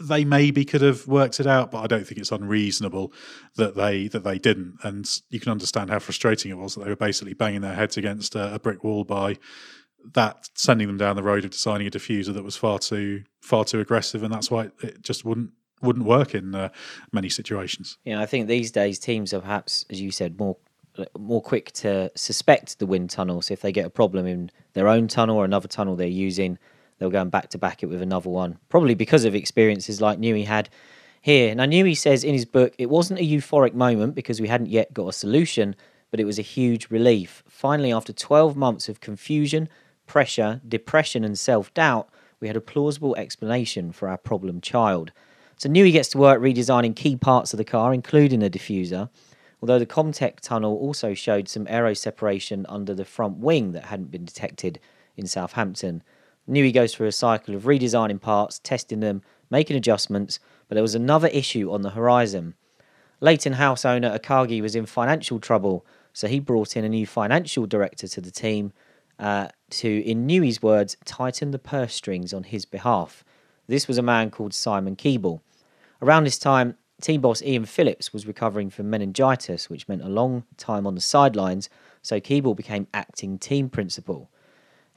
they maybe could have worked it out, but I don't think it's unreasonable that they that they didn't. And you can understand how frustrating it was that they were basically banging their heads against a, a brick wall by that sending them down the road of designing a diffuser that was far too far too aggressive, and that's why it just wouldn't wouldn't work in uh, many situations.
Yeah, I think these days teams are perhaps, as you said, more more quick to suspect the wind tunnel. So if they get a problem in their own tunnel or another tunnel they're using, they were going back to back it with another one, probably because of experiences like Newey had here. Now, Newey says in his book, it wasn't a euphoric moment because we hadn't yet got a solution, but it was a huge relief. Finally, after 12 months of confusion, pressure, depression, and self doubt, we had a plausible explanation for our problem child. So Newey gets to work redesigning key parts of the car, including the diffuser. Although the Comtech tunnel also showed some aero separation under the front wing that hadn't been detected in Southampton. Newey goes through a cycle of redesigning parts, testing them, making adjustments, but there was another issue on the horizon. Leyton House owner Akagi was in financial trouble, so he brought in a new financial director to the team uh, to, in Newey's words, tighten the purse strings on his behalf. This was a man called Simon Keeble. Around this time, team boss Ian Phillips was recovering from meningitis, which meant a long time on the sidelines, so Keeble became acting team principal.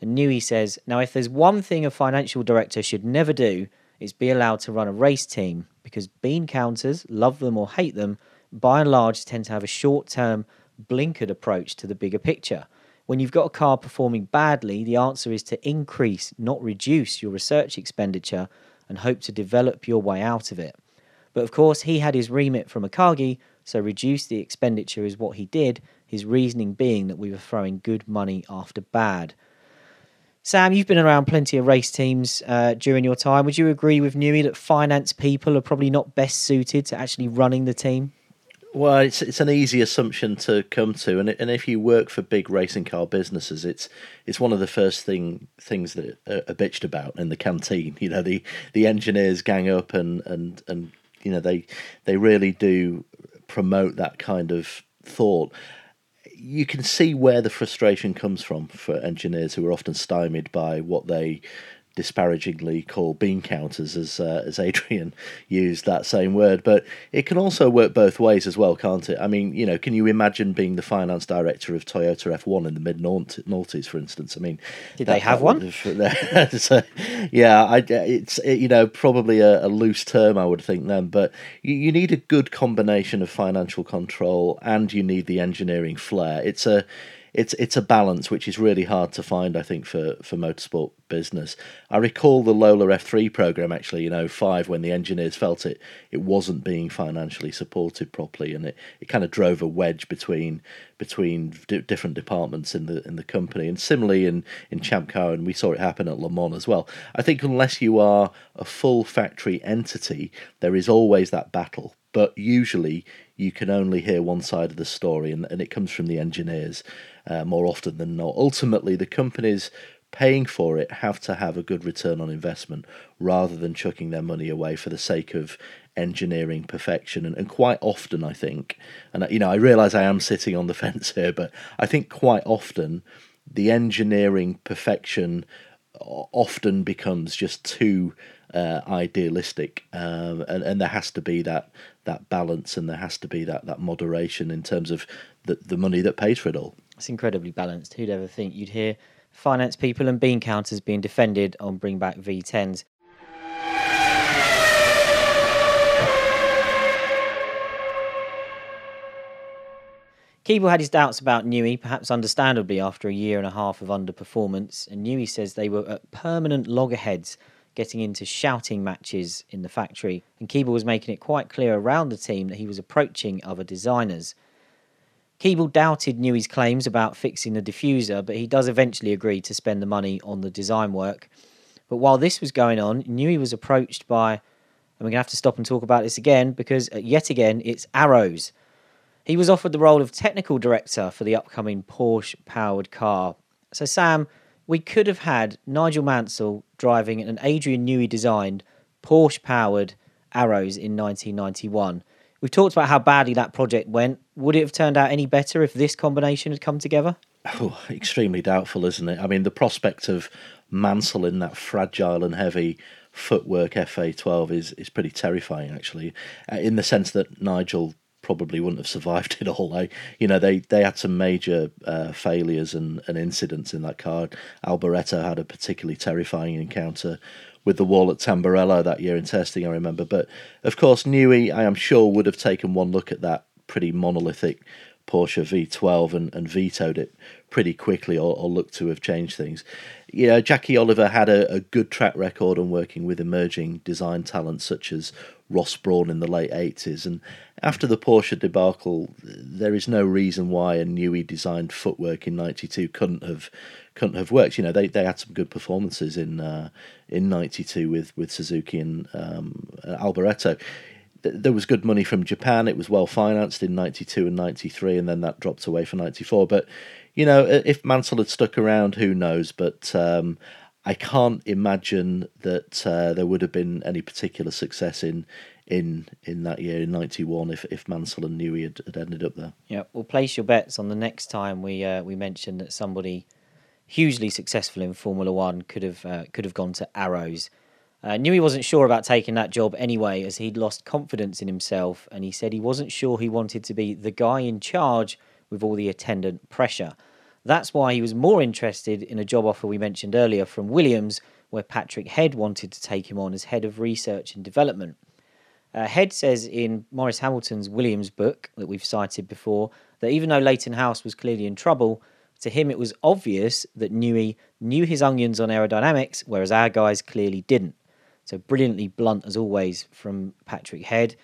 And Newey says, Now, if there's one thing a financial director should never do, it's be allowed to run a race team because bean counters, love them or hate them, by and large tend to have a short term, blinkered approach to the bigger picture. When you've got a car performing badly, the answer is to increase, not reduce, your research expenditure and hope to develop your way out of it. But of course, he had his remit from Akagi, so reduce the expenditure is what he did, his reasoning being that we were throwing good money after bad. Sam, you've been around plenty of race teams uh, during your time. Would you agree with Newey that finance people are probably not best suited to actually running the team?
Well, it's it's an easy assumption to come to, and and if you work for big racing car businesses, it's it's one of the first thing things that are, are bitched about in the canteen. You know, the the engineers gang up and and and you know they they really do promote that kind of thought you can see where the frustration comes from for engineers who are often stymied by what they disparagingly call bean counters, as uh, as Adrian used that same word. But it can also work both ways as well, can't it? I mean, you know, can you imagine being the finance director of Toyota F1 in the mid noughties, for instance? I mean,
did they have one?
Have, so, yeah, I, it's it, you know probably a, a, loose term, I would think then, but you, you need a good combination of financial control and you need the engineering flair. It's a it's it's a balance which is really hard to find. I think for for motorsport business. I recall the Lola F3 program actually in 05 when the engineers felt it it wasn't being financially supported properly, and it, it kind of drove a wedge between between d- different departments in the in the company. And similarly in in Champ Car, and we saw it happen at Le Mans as well. I think unless you are a full factory entity, there is always that battle. But usually you can only hear one side of the story, and, and it comes from the engineers uh, more often than not. Ultimately, the companies paying for it have to have a good return on investment rather than chucking their money away for the sake of engineering perfection and, and quite often i think and you know i realize i am sitting on the fence here but i think quite often the engineering perfection often becomes just too uh, idealistic, um, and and there has to be that that balance, and there has to be that that moderation in terms of the the money that pays for it all.
It's incredibly balanced. Who'd ever think you'd hear finance people and bean counters being defended on bring back V10s? Keeble had his doubts about Newey, perhaps understandably after a year and a half of underperformance, and Newey says they were at permanent loggerheads getting into shouting matches in the factory, and Keeble was making it quite clear around the team that he was approaching other designers. Keeble doubted Newey's claims about fixing the diffuser, but he does eventually agree to spend the money on the design work. But while this was going on, Newey was approached by, and we're going to have to stop and talk about this again because uh, yet again it's arrows. He was offered the role of technical director for the upcoming Porsche powered car. So, Sam, we could have had Nigel Mansell driving an Adrian Newey designed Porsche powered Arrows in 1991. We've talked about how badly that project went. Would it have turned out any better if this combination had come together?
Oh, extremely doubtful, isn't it? I mean, the prospect of Mansell in that fragile and heavy footwork FA12 is, is pretty terrifying, actually, uh, in the sense that Nigel probably wouldn't have survived it all. I, you know, they, they had some major uh, failures and, and incidents in that car. Alboreto had a particularly terrifying encounter with the wall at Tamburello that year in testing, I remember. But of course, Newey, I am sure, would have taken one look at that pretty monolithic Porsche V12 and, and vetoed it pretty quickly or, or looked to have changed things. You know, Jackie Oliver had a, a good track record on working with emerging design talents such as Ross Brawn in the late 80s. And after the Porsche debacle, there is no reason why a Newey designed footwork in 92 couldn't have couldn't have worked. You know, they, they had some good performances in uh, in '92 with with Suzuki and um, Alboreto. There was good money from Japan. It was well financed in '92 and '93, and then that dropped away for '94. But you know, if Mansell had stuck around, who knows? But um, I can't imagine that uh, there would have been any particular success in in in that year in '91 if if Mansell and Newey had, had ended up there.
Yeah, well, place your bets on the next time we uh, we mention that somebody hugely successful in Formula One, could have uh, could have gone to Arrows. Uh, Newey wasn't sure about taking that job anyway, as he'd lost confidence in himself, and he said he wasn't sure he wanted to be the guy in charge with all the attendant pressure. That's why he was more interested in a job offer we mentioned earlier from Williams, where Patrick Head wanted to take him on as head of research and development. Uh, Head says in Maurice Hamilton's Williams book that we've cited before that even though Leyton House was clearly in trouble, to him, it was obvious that Newey knew his onions on aerodynamics, whereas our guys clearly didn't. So brilliantly blunt as always from Patrick Head.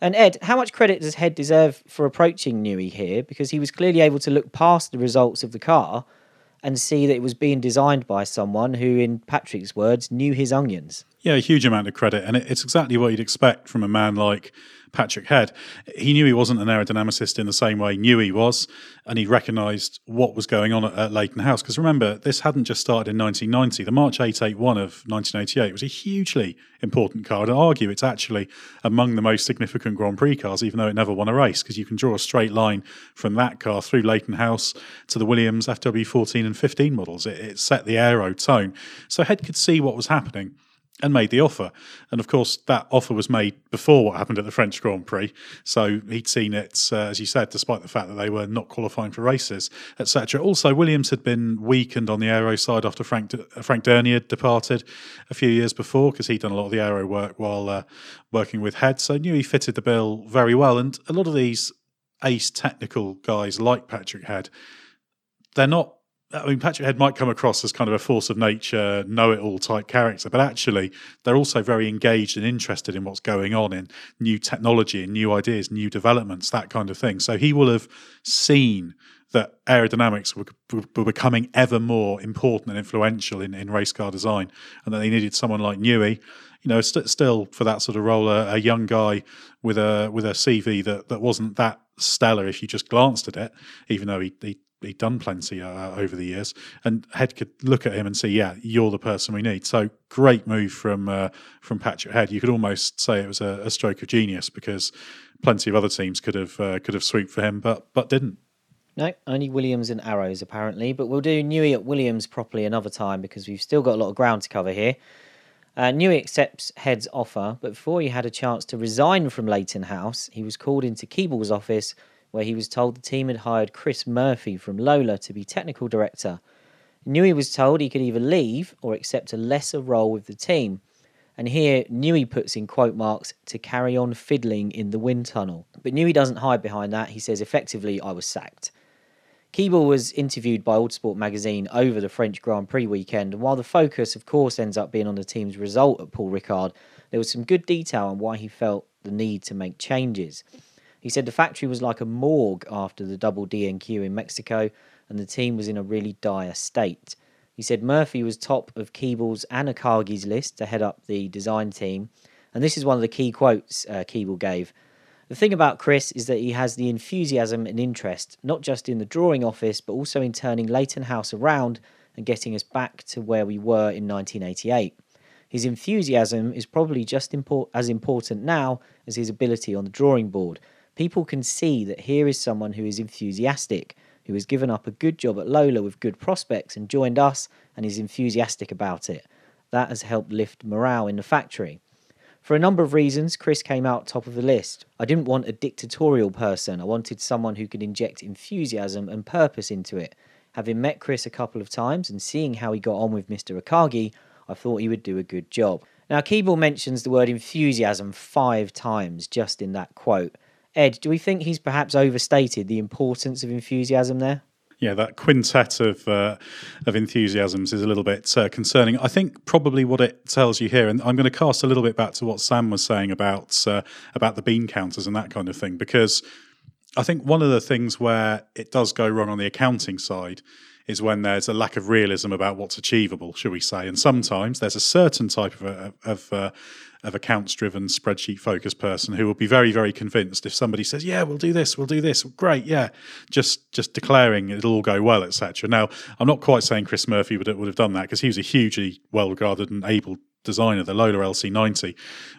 And Ed, how much credit does Head deserve for approaching Newey here? Because he was clearly able to look past the results of the car and see that it was being designed by someone who, in Patrick's words, knew his onions.
Yeah, a huge amount of credit. And it's exactly what you'd expect from a man like Patrick Head. He knew he wasn't an aerodynamicist in the same way Newey was, and he recognised what was going on at, at Leyton House. Because remember, this hadn't just started in 1990. The March 881 of 1988 was a hugely important car. I'd argue it's actually among the most significant Grand Prix cars, even though it never won a race, because you can draw a straight line from that car through Leyton House to the Williams FW14 and 15 models. It, it set the aero tone. So Head could see what was happening and made the offer. And of course, that offer was made before what happened at the French Grand Prix. So he'd seen it, uh, as you said, despite the fact that they were not qualifying for races, etc. Also, Williams had been weakened on the aero side after Frank Frank Dernie had departed a few years before because he'd done a lot of the aero work while uh, working with Head. So Newey fitted the bill very well. And a lot of these ace technical guys like Patrick Head they're not. I mean, Patrick Head might come across as kind of a force of nature, know it all type character, but actually, they're also very engaged and interested in what's going on in new technology and new ideas, new developments, that kind of thing. So he will have seen that aerodynamics were, were, becoming ever more important and influential in, in race car design, and that they needed someone like Newey you know, st- still for that sort of role, a, a, young guy with a with a CV that that wasn't that stellar if you just glanced at it, even though he, he he'd done plenty uh, over the years, and Head could look at him and say, "Yeah, you're the person we need." So great move from uh, from Patrick Head. You could almost say it was a, a, stroke of genius because plenty of other teams could have uh, could have swooped for him, but but didn't.
No, only Williams and Arrows apparently, but we'll do Newey at Williams properly another time because we've still got a lot of ground to cover here. Uh, Newey accepts Head's offer, but before he had a chance to resign from Leyton House, he was called into Keeble's office where he was told the team had hired Chris Murphy from Lola to be technical director. Newey was told he could either leave or accept a lesser role with the team. And here, Newey puts in quote marks to carry on fiddling in the wind tunnel. But Newey doesn't hide behind that. He says, effectively, I was sacked. Keeble was interviewed by Autosport magazine over the French Grand Prix weekend, and while the focus, of course, ends up being on the team's result at Paul Ricard, there was some good detail on why he felt the need to make changes. He said the factory was like a morgue after the double DNQ in Mexico, and the team was in a really dire state. He said Murphy was top of Keeble's and Akagi's list to head up the design team, and this is one of the key quotes uh, Keeble gave. The thing about Chris is that he has the enthusiasm and interest, not just in the drawing office, but also in turning Leyton House around and getting us back to where we were in 1988. His enthusiasm is probably just as important now as his ability on the drawing board. People can see that here is someone who is enthusiastic, who has given up a good job at Lola with good prospects and joined us and is enthusiastic about it. That has helped lift morale in the factory. For a number of reasons, Chris came out top of the list. I didn't want a dictatorial person, I wanted someone who could inject enthusiasm and purpose into it. Having met Chris a couple of times and seeing how he got on with Mr. Akagi, I thought he would do a good job. Now, Keeble mentions the word enthusiasm five times just in that quote. Ed, do we think he's perhaps overstated the importance of enthusiasm there?
yeah, that quintet of uh, of enthusiasms is a little bit uh, concerning. I think probably what it tells you here, and I'm going to cast a little bit back to what Sam was saying about uh, about the bean counters and that kind of thing, because I think one of the things where it does go wrong on the accounting side is when there's a lack of realism about what's achievable, shall we say? And sometimes there's a certain type of of uh, of accounts driven spreadsheet focused person who will be very very convinced if somebody says yeah we'll do this we'll do this great yeah just just declaring it'll all go well etc now i'm not quite saying chris murphy would, would have done that because he was a hugely well regarded and able designer. The lola lc90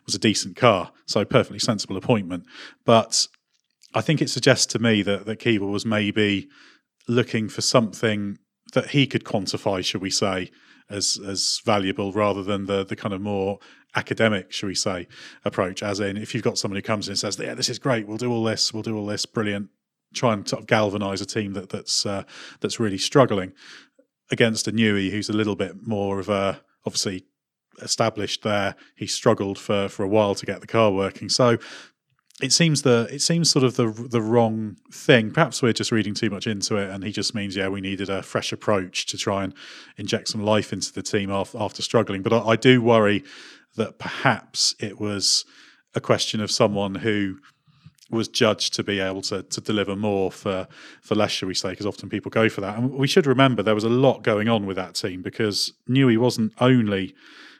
was a decent car so perfectly sensible appointment. But i think it suggests to me that that Keeble was maybe looking for something that he could quantify should we say as as valuable rather than the the kind of more academic, shall we say, approach. As in, if you've got someone who comes in and says, "Yeah, this is great. We'll do all this. We'll do all this. Brilliant." Try and sort of galvanise a team that that's uh, that's really struggling against a Newey who's a little bit more of a obviously established there. He struggled for for a while to get the car working. So it seems the it seems sort of the the wrong thing. Perhaps we're just reading too much into it, and he just means yeah we needed a fresh approach to try and inject some life into the team after, after struggling. But I, I do worry that perhaps it was a question of someone who was judged to be able to to deliver more for for less, shall we say? Because often people go for that, and we should remember there was a lot going on with that team because Newey wasn't only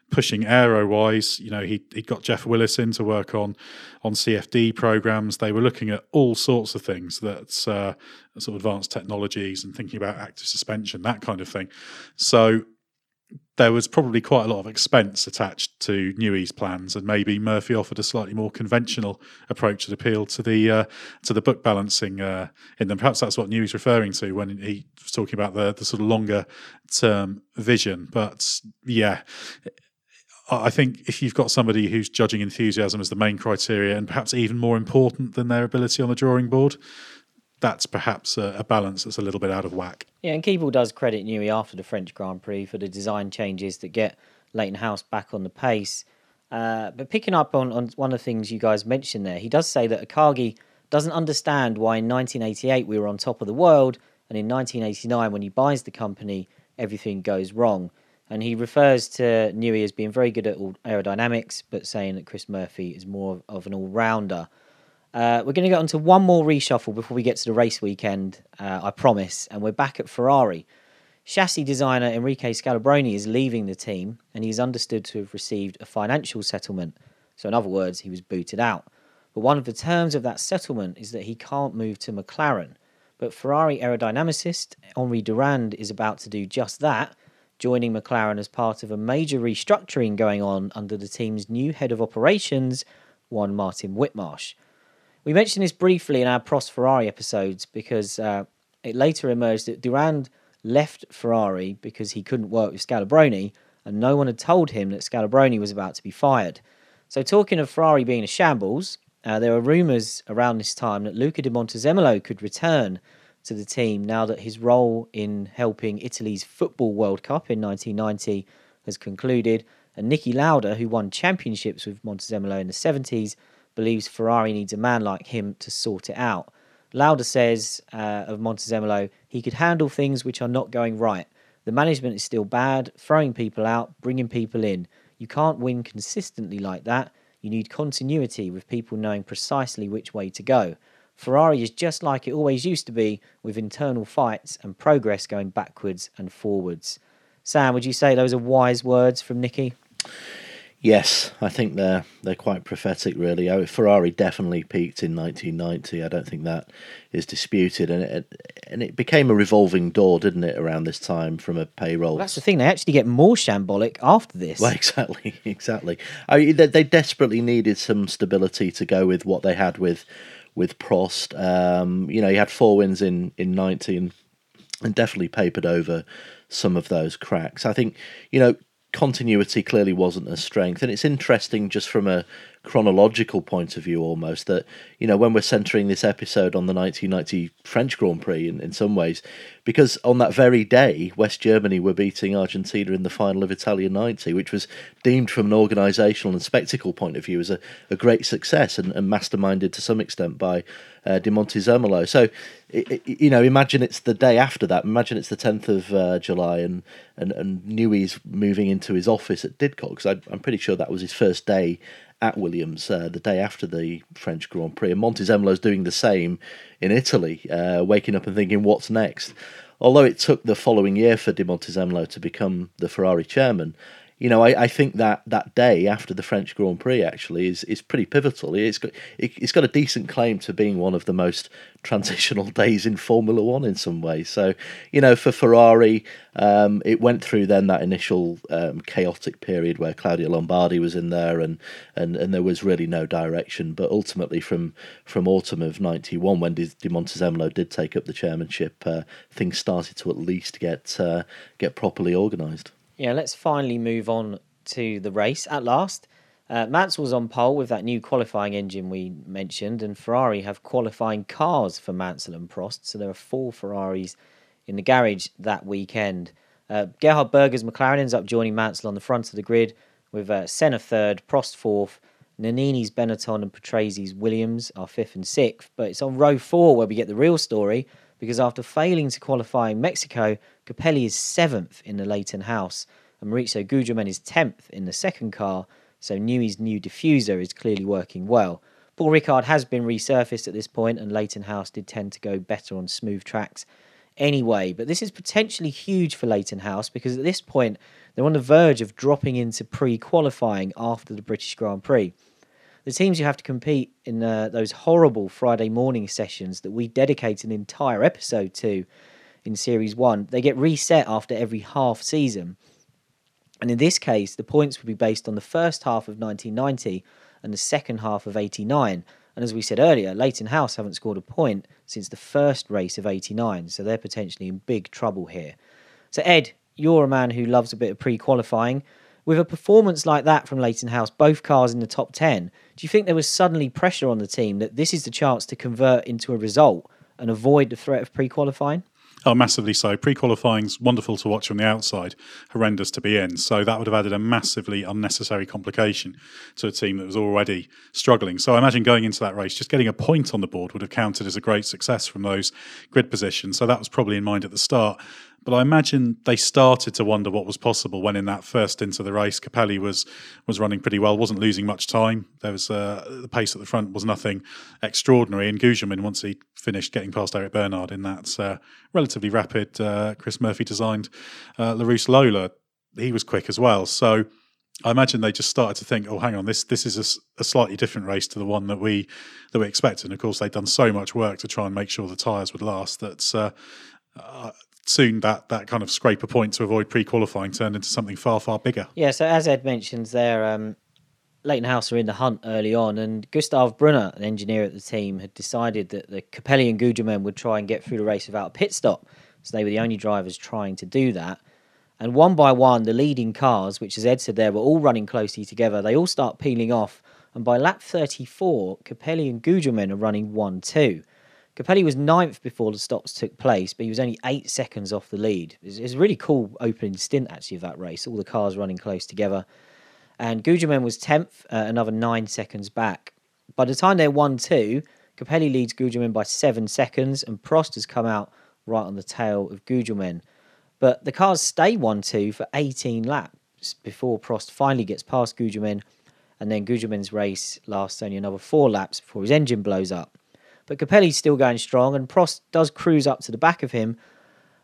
pushing aero wise. You know, he he got Jeff Willis in to work on on CFD programs. They were looking at all sorts of things that uh, sort of advanced technologies and thinking about active suspension, that kind of thing. So there was probably quite a lot of expense attached to Newey's plans, and maybe Murphy offered a slightly more conventional approach that appealed to the uh, to the book balancing uh, in them. Perhaps that's what Newey's referring to when he was talking about the the sort of longer term vision. But yeah, I think if you've got somebody who's judging enthusiasm as the main criteria, and perhaps even more important than their ability on the drawing board, that's perhaps a, a balance that's a little bit out of whack.
Yeah, and Keeble does credit Newey after the French Grand Prix for the design changes that get Leyton House back on the pace. Uh, but picking up on, on one of the things you guys mentioned there, he does say that Akagi doesn't understand why in 1988 we were on top of the world And in 1989, when he buys the company, everything goes wrong. And he refers to Newey as being very good at aerodynamics, but saying that Chris Murphy is more of an all rounder. Uh, we're going to get on to one more reshuffle before we get to the race weekend, uh, I promise. And we're back at Ferrari. Chassis designer Enrique Scalabroni is leaving the team, and he's understood to have received a financial settlement. So, in other words, he was booted out. But one of the terms of that settlement is that he can't move to McLaren. But Ferrari aerodynamicist Henri Durand is about to do just that, joining McLaren as part of a major restructuring going on under the team's new head of operations, one Martin Whitmarsh. We mentioned this briefly in our Prost Ferrari episodes because uh, it later emerged that Durand left Ferrari because he couldn't work with Scalabroni, and no one had told him that Scalabroni was about to be fired. So, talking of Ferrari being a shambles, uh, there were rumours around this time that Luca di Montezemolo could return to the team now that his role in helping Italy's Football World Cup in 1990 has concluded. And Niki Lauda, who won championships with Montezemolo in the 70s, believes Ferrari needs a man like him to sort it out. Lauda says uh, of Montezemolo, he could handle things which are not going right. The management is still bad, throwing people out, bringing people in. You can't win consistently like that. You need continuity with people knowing precisely which way to go. Ferrari is just like it always used to be, with internal fights and progress going backwards and forwards. Sam, would you say those are wise words from Niki?
Yes, I think they're they're quite prophetic, really. Oh, Ferrari definitely peaked in 1990. I don't think that is disputed, and it and it became a revolving door, didn't it, around this time from a payroll.
Well, that's the thing; they actually get more shambolic after this.
Well, exactly, exactly. I they, they desperately needed some stability to go with what they had with with Prost. Um, you know, he had four wins in in 90 and, and definitely papered over some of those cracks. I think you know continuity clearly wasn't a strength. And it's interesting just from a chronological point of view almost that, you know, when we're centering this episode on the 1990 French Grand Prix in, in some ways, because on that very day, West Germany were beating Argentina in the final of Italia 90, which was deemed from an organisational and spectacle point of view as a, a great success and, and masterminded to some extent by uh, De Montezemolo. So, it, it, you know, imagine it's the day after that. Imagine it's the 10th of uh, July and, and, and Newey's moving into his office at Didcot, because I'm pretty sure that was his first day at Williams uh, the day after the French Grand Prix. And Montezemolo's doing the same in Italy, uh, waking up and thinking, what's next? Although it took the following year for De Montezemolo to become the Ferrari chairman, you know, I, I think that that day after the French Grand Prix actually is, is pretty pivotal. It's got it, has got a decent claim to being one of the most transitional days in Formula One in some ways. So, you know, for Ferrari, um, it went through then that initial um, chaotic period where Claudio Lombardi was in there and, and, and there was really no direction. But ultimately, from from autumn of '91, when De, De Montezemolo did take up the chairmanship, uh, things started to at least get uh, get properly organised.
Yeah, let's finally move on to the race at last. Uh, was on pole with that new qualifying engine we mentioned, and Ferrari have qualifying cars for Mansell and Prost, so there are four Ferraris in the garage that weekend. Uh, Gerhard Berger's McLaren ends up joining Mansell on the front of the grid with uh, Senna third, Prost fourth, Nannini's Benetton and Patrese's Williams are fifth and sixth. But it's on row four where we get the real story because after failing to qualify Mexico, Capelli is seventh in the Leyton House, and Maurizio Gugelmin is tenth in the second car. So Newey's new diffuser is clearly working well. Paul Ricard has been resurfaced at this point, and Leyton House did tend to go better on smooth tracks anyway. But this is potentially huge for Leyton House because at this point they're on the verge of dropping into pre qualifying after the British Grand Prix the teams who have to compete in uh, those horrible Friday morning sessions that we dedicate an entire episode to in Series 1, they get reset after every half season. And in this case, the points would be based on the first half of 1990 and the second half of 89. And as we said earlier, Leyton House haven't scored a point since the first race of 89, so they're potentially in big trouble here. So, Ed, you're a man who loves a bit of pre qualifying. With a performance like that from Leyton House, both cars in the top 10, do you think there was suddenly pressure on the team that this is the chance to convert into a result and avoid the threat of pre qualifying?
Oh, massively so. Pre qualifying's wonderful to watch from the outside, horrendous to be in. So that would have added a massively unnecessary complication to a team that was already struggling. So I imagine going into that race, just getting a point on the board would have counted as a great success from those grid positions. So that was probably in mind at the start. But I imagine they started to wonder what was possible when in that first into the race, Capelli was was running pretty well, wasn't losing much time. There was uh, the pace at the front was nothing extraordinary, and Gugelmin once he finished getting past Eric Bernard in that uh, relatively rapid uh, Chris Murphy designed uh, Larousse Lola, he was quick as well. So. I imagine they just started to think, "Oh, hang on, this this is a, a, slightly different race to the one that we that we expected." And of course, they'd done so much work to try and make sure the tyres would last that uh, uh, soon that that kind of scrape a point to avoid pre-qualifying turned into something far far bigger.
Yeah, so as Ed mentions there, um, Leyton House are in the hunt early on, and Gustav Brunner, an engineer at the team, had decided that the Capelli and Gugelmin would try and get through the race without a pit stop. So they were the only drivers trying to do that. And one by one, the leading cars, which as Ed said there, were all running closely together. They all start peeling off, and by lap 34, Capelli and Gugelmin are running 1 2. Capelli was ninth before the stops took place, but he was only eight seconds off the lead. It was, it was, a really cool opening stint, actually, of that race. All the cars running close together. And Gugelmin was 10th, uh, another nine seconds back. By the time they're 1 2, Capelli leads Gugelmin by seven seconds, and Prost has come out right on the tail of Gugelmin. But the cars stay 1 2 for 18 laps before Prost finally gets past Gugelmin, and then Gugelmin's race lasts only another four laps before his engine blows up. But Capelli's still going strong, and Prost does cruise up to the back of him.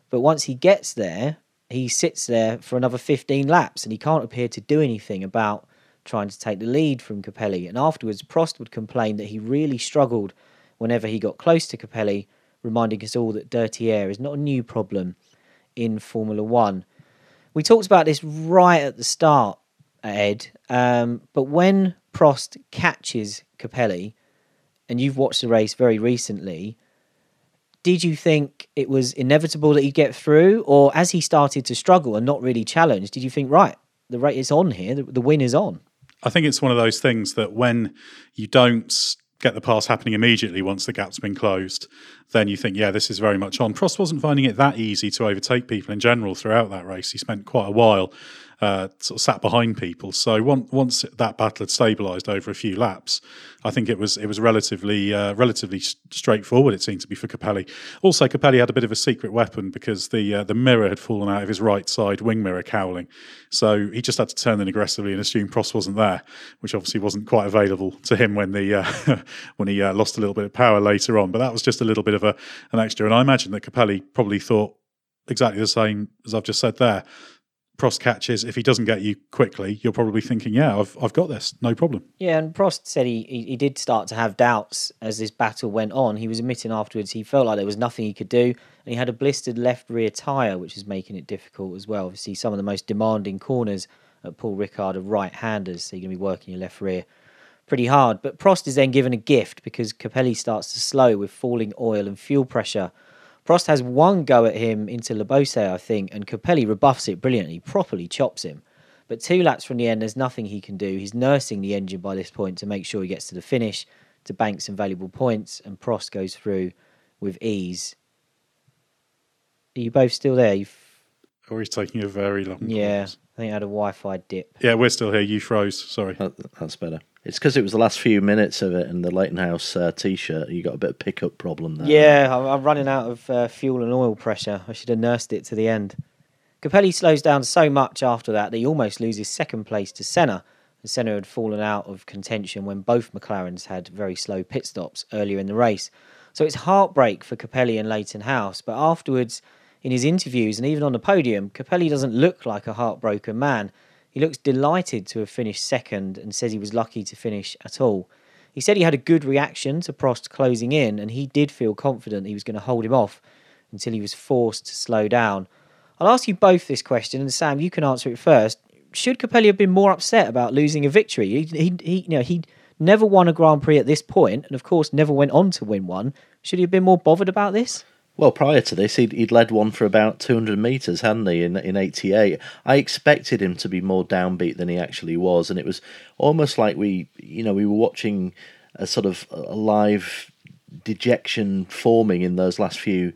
But once he gets there, he sits there for another 15 laps, and he can't appear to do anything about trying to take the lead from Capelli. And afterwards, Prost would complain that he really struggled whenever he got close to Capelli, reminding us all that dirty air is not a new problem in Formula One. We talked about this right at the start, Ed, um, but when Prost catches Capelli, and you've watched the race very recently, did you think it was inevitable that he'd get through, or as he started to struggle and not really challenge, did you think right, the rate is on here, the, the win is on?
I think it's one of those things that when you don't get the pass happening immediately once the gap's been closed, then you think, yeah, this is very much on. Prost wasn't finding it that easy to overtake people in general throughout that race. He spent quite a while uh, sort of sat behind people. So once once that battle had stabilised over a few laps, I think it was it was relatively uh, relatively straightforward. It seemed to be for Capelli. Also, Capelli had a bit of a secret weapon because the uh, the mirror had fallen out of his right side wing mirror cowling, so he just had to turn in aggressively and assume Prost wasn't there, which obviously wasn't quite available to him when the uh, when he uh, lost a little bit of power later on. But that was just a little bit of a an extra, and I imagine that Capelli probably thought exactly the same as I've just said there Prost catches, if he doesn't get you quickly, you're probably thinking, yeah, I've, I've got this, no problem.
Yeah, and Prost said he, he, he did start to have doubts as this battle went on. He was admitting afterwards he felt like there was nothing he could do, and he had a blistered left rear tyre, which is making it difficult as well. Obviously, some of the most demanding corners at Paul Ricard are right handers, so you're going to be working your left rear pretty hard. But Prost is then given a gift because Capelli starts to slow with falling oil and fuel pressure Prost has one go at him into Le Beausset, I think, and Capelli rebuffs it brilliantly, properly chops him. But two laps from the end, there's nothing he can do. He's nursing the engine by this point to make sure he gets to the finish, to bank some valuable points, and Prost goes through with ease. Are you both still there? You've...
Or oh, he's taking a very long time.
Yeah, pause. I think I had a Wi Fi dip.
Yeah, we're still here. You froze. Sorry.
That, that's better. It's because it was the last few minutes of it and the Leyton House uh, t-shirt. You got a bit of pickup problem there.
Yeah, I'm, running out of uh, fuel and oil pressure. I should have nursed it to the end. Capelli slows down so much after that that he almost loses second place to Senna. And Senna had fallen out of contention when both McLarens had very slow pit stops earlier in the race. So it's heartbreak for Capelli and Leyton House. But afterwards, in his interviews and even on the podium, Capelli doesn't look like a heartbroken man. He looks delighted to have finished second and says he was lucky to finish at all. He said he had a good reaction to Prost closing in and he did feel confident he was going to hold him off until he was forced to slow down. I'll ask you both this question, and Sam, you can answer it first. Should Capelli have been more upset about losing a victory? He, he, he, you know, he never won a Grand Prix at this point, and of course, never went on to win one. Should he have been more bothered about this?
Well, prior to this, he'd, he'd led one for about 200 metres, hadn't he, in, in 88. I expected him to be more downbeat than he actually was, and it was almost like we, you know, we were watching a sort of a live dejection forming in those last few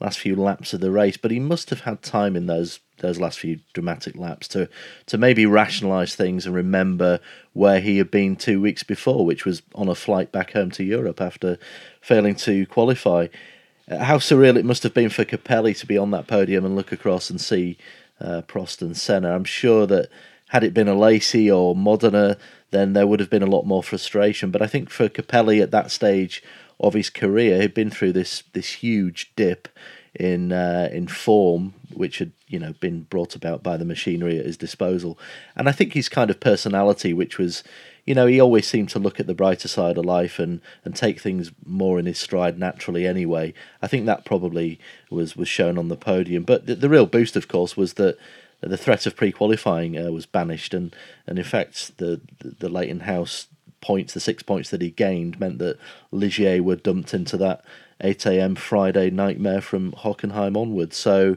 last few laps of the race, but he must have had time in those those last few dramatic laps to to maybe rationalise things and remember where he had been two weeks before, which was on a flight back home to Europe after failing to qualify. How surreal it must have been for Capelli to be on that podium and look across and see uh, Prost and Senna. I'm sure that had it been Alesi or Modena, then there would have been a lot more frustration. But I think for Capelli at that stage of his career, he'd been through this this huge dip in uh, in form, which had you know been brought about by the machinery at his disposal, and I think his kind of personality, which was, you know, he always seemed to look at the brighter side of life and and take things more in his stride naturally. Anyway, I think that probably was was shown on the podium. But the, the real boost, of course, was that the threat of pre-qualifying uh, was banished, and and in fact the the, the Leyton House points, the six points that he gained, meant that Ligier were dumped into that 8 a.m. Friday nightmare from Hockenheim onwards. So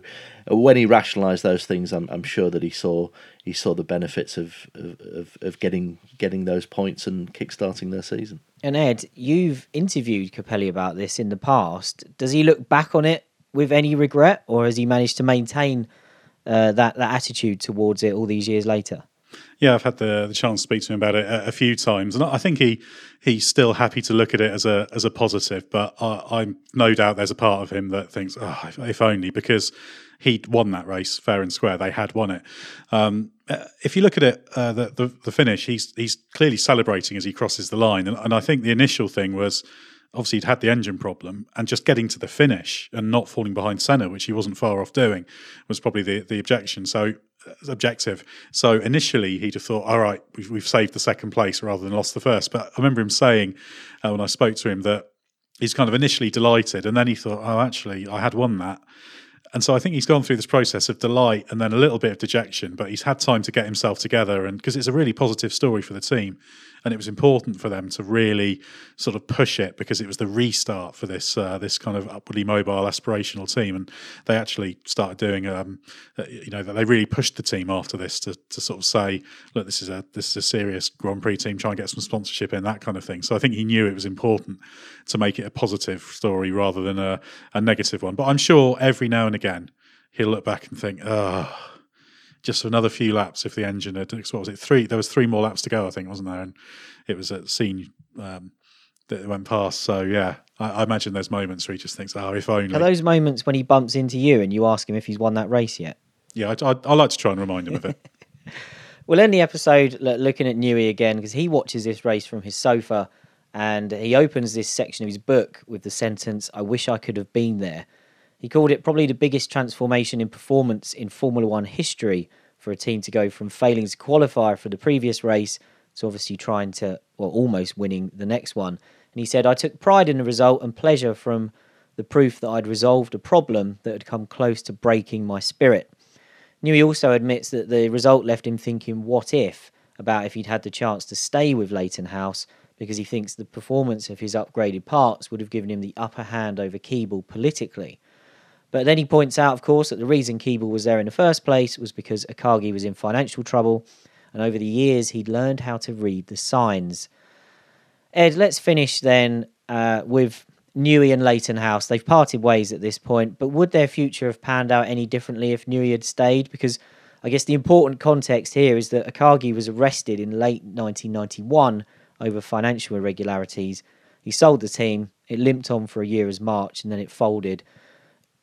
uh, when he rationalised those things, I'm, I'm sure that he saw he saw the benefits of, of, of getting getting those points and kickstarting their season.
And Ed, you've interviewed Capelli about this in the past. Does he look back on it with any regret, or has he managed to maintain uh, that that attitude towards it all these years later?
Yeah, I've had the, the chance to speak to him about it a, a, few times, and I think he he's still happy to look at it as a as a positive. But I, am no doubt there's a part of him that thinks, oh, if, if only because he'd won that race fair and square. They had won it. Um, uh, if you look at it, uh, the, the, the finish, he's he's clearly celebrating as he crosses the line, and, and I think the initial thing was obviously he'd had the engine problem and just getting to the finish and not falling behind Senna, which he wasn't far off doing, was probably the, the objection. So objective. So initially he'd have thought, all right, we've, we've saved the second place rather than lost the first. But I remember him saying uh, when I spoke to him that he's kind of initially delighted and then he thought, oh, actually, I had won that. And so I think he's gone through this process of delight and then a little bit of dejection, but he's had time to get himself together. And because it's a really positive story for the team, and it was important for them to really sort of push it because it was the restart for this uh, this kind of upwardly mobile aspirational team, and they actually started doing um, uh, you know that they really pushed the team after this to, to sort of say look this is a this is a serious Grand Prix team try and get some sponsorship in that kind of thing. So I think he knew it was important to make it a positive story rather than a, a negative one. But I'm sure every now and again he'll look back and think, oh, just another few laps if the engine had what was it three there was three more laps to go I think wasn't there? And it was a scene um, that went past. So yeah I, I, imagine there's moments where he just thinks oh if only.
Are those moments when he bumps into you and you ask him if he's won that race yet?
Yeah I, I, I like to try and remind him of it.
We'll end the episode looking at Newey again because he watches this race from his sofa and he opens this section of his book with the sentence I wish I could have been there he called it probably the biggest transformation in performance in Formula One history for a team to go from failing to qualify for the previous race to obviously trying to, well, almost winning the next one. And he said, I took pride in the result and pleasure from the proof that I'd resolved a problem that had come close to breaking my spirit. Newey also admits that the result left him thinking, what if, about if he'd had the chance to stay with Leyton House, because he thinks the performance of his upgraded parts would have given him the upper hand over Keeble politically. But then he points out, of course, that the reason Keeble was there in the first place was because Akagi was in financial trouble, and over the years he'd learned how to read the signs. Ed, let's finish then uh, with Newey and Leyton House. They've parted ways at this point, but would their future have panned out any differently if Newey had stayed? Because I guess the important context here is that Akagi was arrested in late 1991 over financial irregularities. He sold the team, it limped on for a year as March, and then it folded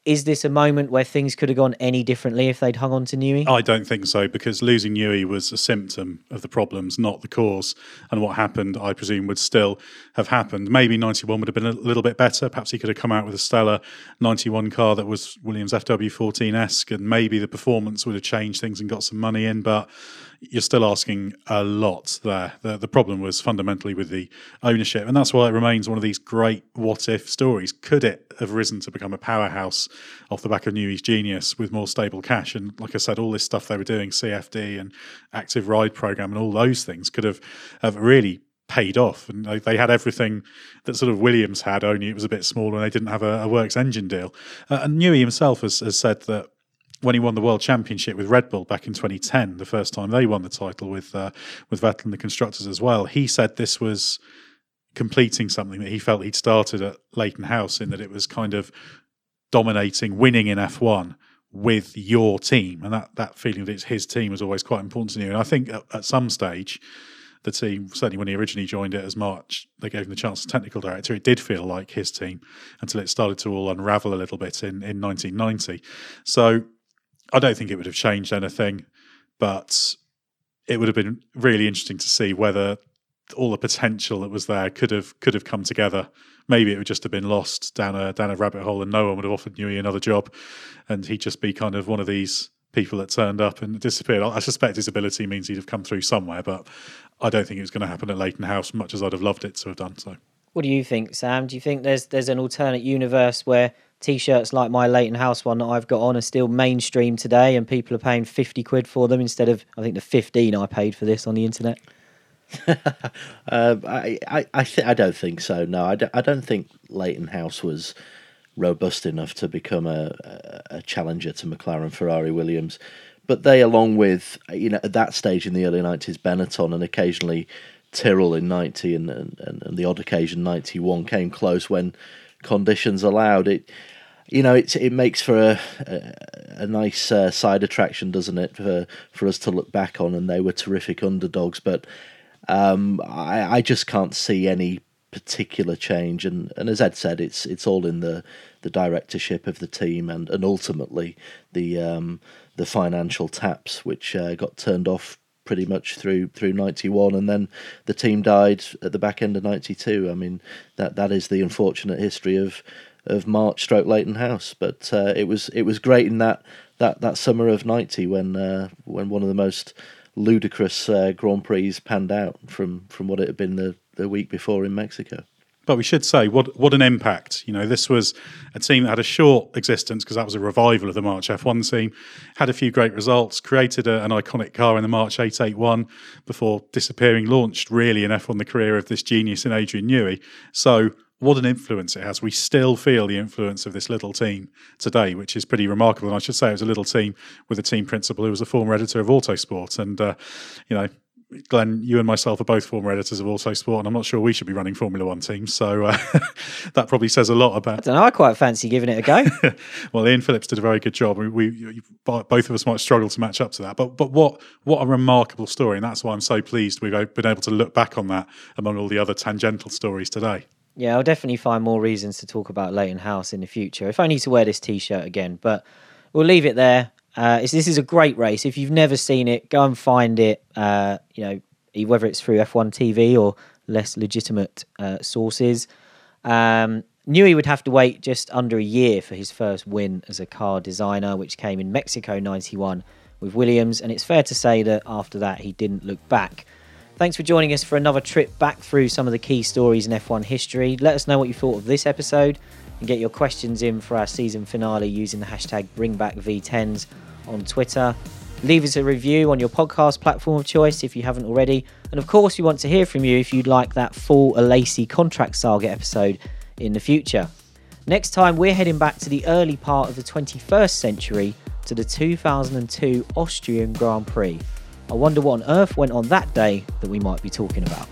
is this a moment where things could have gone any differently if they'd hung on to Newey?
I don't think so because losing Newey was a symptom of the problems, not the cause. And what happened, I presume, would still have happened. Maybe 91 would have been a little bit better. Perhaps he could have come out with a stellar 91 car that was Williams FW14 esque, and maybe the performance would have changed things and got some money in. But you're still asking a lot there. The, the problem was fundamentally with the ownership, and that's why it remains one of these great what if stories. Could it have risen to become a powerhouse off the back of Newey's genius with more stable cash? And like I said, all this stuff they were doing, CFD and active ride program, and all those things could have, have really paid off and they, they, had everything that sort of Williams had only it was a bit smaller and they didn't have a, a works engine deal uh, and Newey himself has, has said that when he won the world championship with Red Bull back in 2010, the first time they won the title with uh, with Vettel and the constructors as well, he said this was completing something that he felt he'd started at Leyton House in that it was kind of dominating, winning in F1 with your team, and that that feeling that it's his team was always quite important to you. And I think at, at some stage, the team certainly when he originally joined it as March, they gave him the chance as technical director. It did feel like his team until it started to all unravel a little bit in in 1990. So I don't think it would have changed anything, but it would have been really interesting to see whether all the potential that was there could have could have come together. Maybe it would just have been lost down a down a rabbit hole, and no one would have offered Newey another job, and he'd just be kind of one of these people that turned up and disappeared. I suspect his ability means he'd have come through somewhere, but I don't think it was going to happen at Leyton House, much as I'd have loved it to have done so.
What do you think, Sam? Do you think there's there's an alternate universe where t-shirts like my Leyton House one that I've got on are still mainstream today, and people are paying fifty quid for them instead of I think the fifteen I paid for this on the internet?
uh, I I I, th- I don't think so. No, I, d- I don't think Leyton House was robust enough to become a, a, a challenger to McLaren, Ferrari, Williams. But they, along with you know, at that stage in the early nineties, Benetton and occasionally Tyrrell in ninety and, and, and the odd occasion ninety one came close when conditions allowed it. You know, it it makes for a a, a nice uh, side attraction, doesn't it, for for us to look back on? And they were terrific underdogs, but um, I, I just can't see any particular change. And, and as Ed said, it's it's all in the, the directorship of the team and, and ultimately the um, the financial taps, which uh, got turned off pretty much through through ninety one, and then the team died at the back end of ninety two. I mean that that is the unfortunate history of of March stroke Leyton House. But uh, it was it was great in that that, that summer of ninety when uh, when one of the most ludicrous uh, Grand Prix panned out from from what it had been the, the week before in Mexico.
But we should say what what an impact. You know, this was a team that had a short existence because that was a revival of the March F1 team. Had a few great results, created a, an iconic car in the March 881 before disappearing. Launched really in F1 the career of this genius in Adrian Newey. So what an influence it has. We still feel the influence of this little team today, which is pretty remarkable. And I should say it was a little team with a team principal who was a former editor of Autosport. And, uh, you know, Glenn, you and myself are both former editors of Autosport, and I'm not sure we should be running Formula One teams. So uh, that probably says a lot about.
I don't know. I quite fancy giving it a go.
well, Ian Phillips did a very good job. We, we, both of us might struggle to match up to that, but but what what a remarkable story, and that's why I'm so pleased we've been able to look back on that among all the other tangential stories today.
Yeah, I'll definitely find more reasons to talk about Leyton House in the future, if only to wear this T-shirt again. But we'll leave it there. Uh, this is a great race. If you've never seen it, go and find it. Uh, you know, whether it's through F1 TV or less legitimate uh, sources. Um, Newey would have to wait just under a year for his first win as a car designer, which came in Mexico '91 with Williams, and it's fair to say that after that he didn't look back. Thanks for joining us for another trip back through some of the key stories in F1 history. Let us know what you thought of this episode and get your questions in for our season finale using the hashtag BringBackV10s on Twitter. Leave us a review on your podcast platform of choice if you haven't already. And of course, we want to hear from you if you'd like that full Alesi contract saga episode in the future. Next time, we're heading back to the early part of the 21st century to the 2002 Austrian Grand Prix. I wonder what on earth went on that day that we might be talking about.